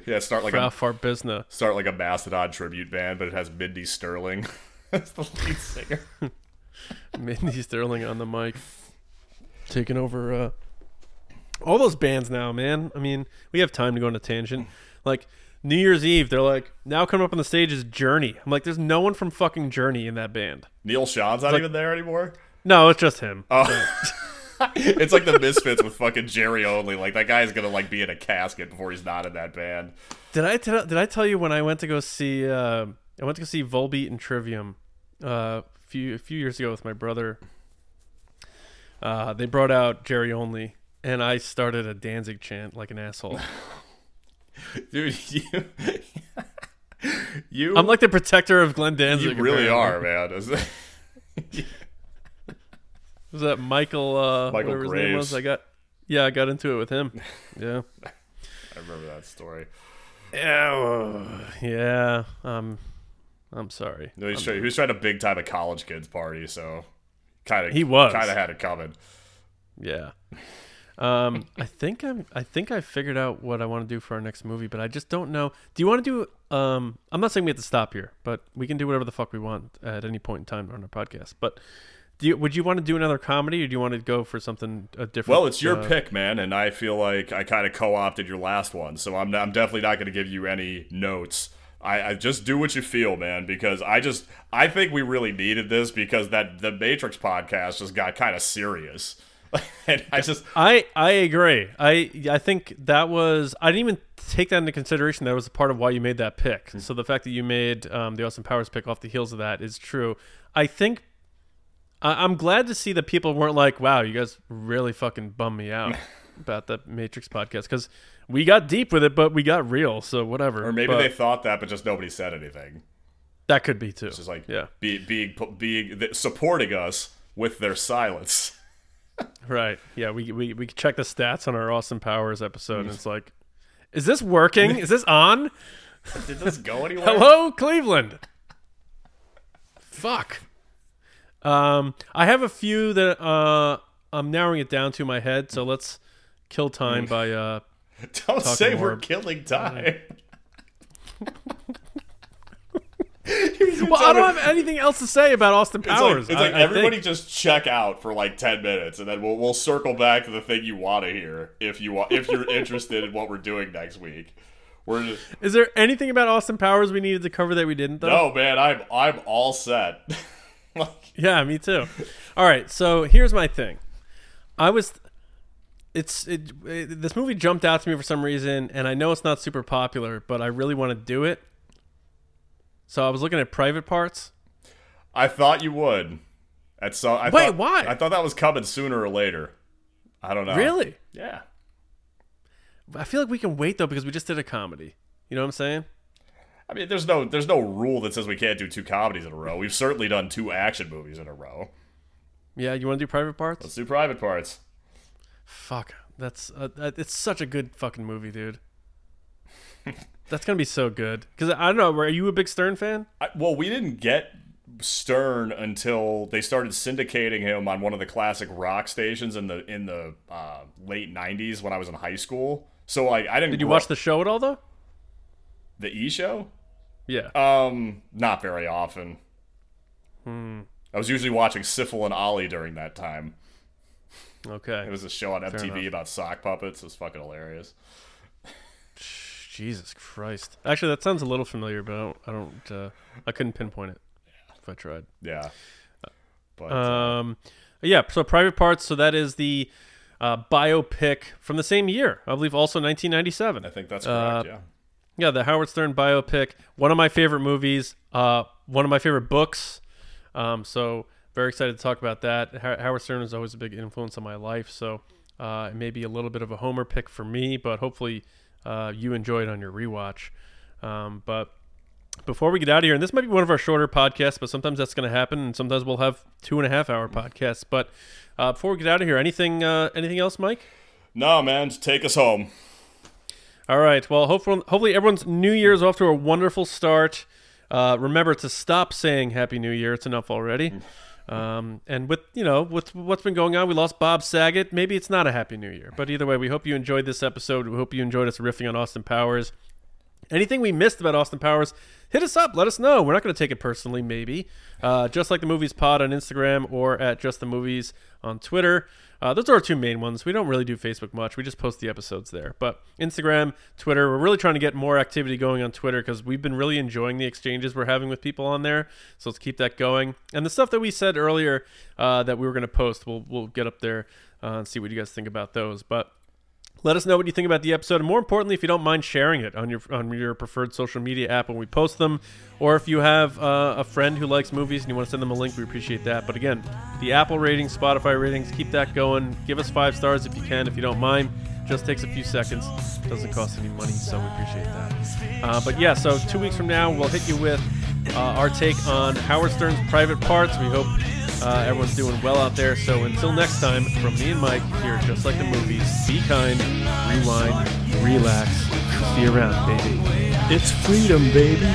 Yeah, start like Frau a Farbissina. start like a Mastodon tribute band, but it has Mindy Sterling [LAUGHS] as the lead singer. [LAUGHS] Mindy Sterling on the mic, taking over uh, all those bands now, man. I mean, we have time to go on a tangent. Like New Year's Eve, they're like, now coming up on the stage is Journey. I'm like, there's no one from fucking Journey in that band. Neal Schon's not like- even there anymore. No, it's just him. Oh. [LAUGHS] it's like the Misfits with fucking Jerry Only. Like that guy's gonna like be in a casket before he's not in that band. Did I tell Did I tell you when I went to go see? Uh, I went to go see Volbeat and Trivium uh, a few a few years ago with my brother. Uh, they brought out Jerry Only, and I started a Danzig chant like an asshole. [LAUGHS] [LAUGHS] Dude, you [LAUGHS] You I'm like the protector of Glenn Danzig. you really are, man. [LAUGHS] Was that Michael? Uh, Michael whatever his name Graves. was? I got. Yeah, I got into it with him. Yeah. I remember that story. Yeah. Yeah. Um, I'm sorry. No, he's trying, he was trying to big time a college kids party, so kind of He was. kind of had it coming. Yeah. Um, I think I'm. I think I figured out what I want to do for our next movie, but I just don't know. Do you want to do? Um, I'm not saying we have to stop here, but we can do whatever the fuck we want at any point in time on our podcast. But do you? Would you want to do another comedy, or do you want to go for something a different? Well, it's your uh, pick, man, and I feel like I kind of co-opted your last one, so I'm I'm definitely not going to give you any notes. I, I just do what you feel, man, because I just I think we really needed this because that the Matrix podcast just got kind of serious. [LAUGHS] and I just I I agree. I I think that was I didn't even take that into consideration. That was a part of why you made that pick. So the fact that you made um, the Austin Powers pick off the heels of that is true. I think I, I'm glad to see that people weren't like, "Wow, you guys really fucking bummed me out [LAUGHS] about the Matrix podcast," because we got deep with it, but we got real. So whatever. or maybe But they thought that, but just nobody said anything. that could be too. Just like yeah, be, being being supporting us with their silence. Right. Yeah, we we we check the stats on our Austin Powers episode, and it's [LAUGHS] like, is this working? is this on? Did this go [LAUGHS] anywhere? Hello, Cleveland. Fuck. Um, I have a few that uh, I'm narrowing it down to in my head. So let's kill time by uh, [LAUGHS] Don't say more. we're killing time. Well, I don't have anything else to say about Austin It's like, Powers. it's like I- I everybody think- just check out for like ten minutes, and then we'll we'll circle back to the thing you want to hear if you want if you're interested in what we're doing next week. We're just, Is there anything about Austin Powers we needed to cover that we didn't? Though. no man, I'm I'm all set. [LAUGHS] like, Yeah, me too. All right, so here's my thing. I was, it's it, it. This movie jumped out to me for some reason, and I know it's not super popular, but I really want to do it. So I was looking at Private Parts. I thought you would. At so, I Wait, thought, why? I thought that was coming sooner or later. I don't know. Really? Yeah. I feel like we can wait though because we just did a comedy. You know what I'm saying? I mean, there's no there's no rule that says we can't do two comedies in a row. We've certainly done two action movies in a row. Yeah, you want to do Private Parts? Let's do private parts. Fuck, that's uh, it's such a good fucking movie, dude. [LAUGHS] that's gonna be so good. Cause I don't know. Are you a big Stern fan? I, well, we didn't get Stern until they started syndicating him on one of the classic rock stations in the in the uh, late '90s when I was in high school. So like, I didn't. Did you grow- watch the show at all though? the E show? Yeah. Um, not very often. Hmm. I was usually watching Sifl and Olly during that time. Okay. It was a show on enough. MTV about sock puppets. It was fucking hilarious. Jesus Christ. Actually, that sounds a little familiar, but I don't. I don't. Uh, I couldn't pinpoint it if I tried. Yeah. But uh, Um, yeah. So private parts. So that is the uh, biopic from the same year, I believe, also 1997. I think that's uh, correct. yeah. Yeah, the Howard Stern biopic. One of my favorite movies. Uh, one of my favorite books. Um, so very excited to talk about that. How- Howard Stern is always a big influence on my life. So uh, it may be a little bit of a homer pick for me, but hopefully uh, you enjoyed on your rewatch. Um, but before we get out of here, and this might be one of our shorter podcasts, but sometimes that's going to happen, and sometimes we'll have two and a half hour podcasts. But uh, before we get out of here, anything uh, anything else, Mike? No, man, just take us home. All right. Well, hopefully, hopefully everyone's New Year's off to a wonderful start. Uh, remember to stop saying Happy New Year. It's enough already. Um, and with you know with what's been going on, we lost Bob Saget. Maybe it's not a Happy New Year, but either way, we hope you enjoyed this episode. We hope you enjoyed us riffing on Austin Powers. Anything we missed about Austin Powers, hit us up. Let us know. We're not going to take it personally, maybe. Uh, just like the Movies Pod on Instagram or at Just the Movies on Twitter. Uh, those are our two main ones. We don't really do Facebook much. We just post the episodes there. But Instagram, Twitter, we're really trying to get more activity going on Twitter because we've been really enjoying the exchanges we're having with people on there. So let's keep that going. And the stuff that we said earlier uh, that we were going to post, we'll, we'll get up there uh, and see what you guys think about those. But let us know what you think about the episode, and more importantly, if you don't mind sharing it on your on your preferred social media app when we post them, or if you have uh, a friend who likes movies and you want to send them a link, we appreciate that. But again, the Apple ratings, Spotify ratings, keep that going. Give us five stars if you can, if you don't mind. Just takes a few seconds, doesn't cost any money, so we appreciate that. Uh, but yeah, so two weeks from now, we'll hit you with uh, our take on Howard Stern's Private Parts. We hope uh, everyone's doing well out there. So until next time, from me and Mike here, just like the movies, be kind, rewind, relax, see you around, baby. It's freedom, baby.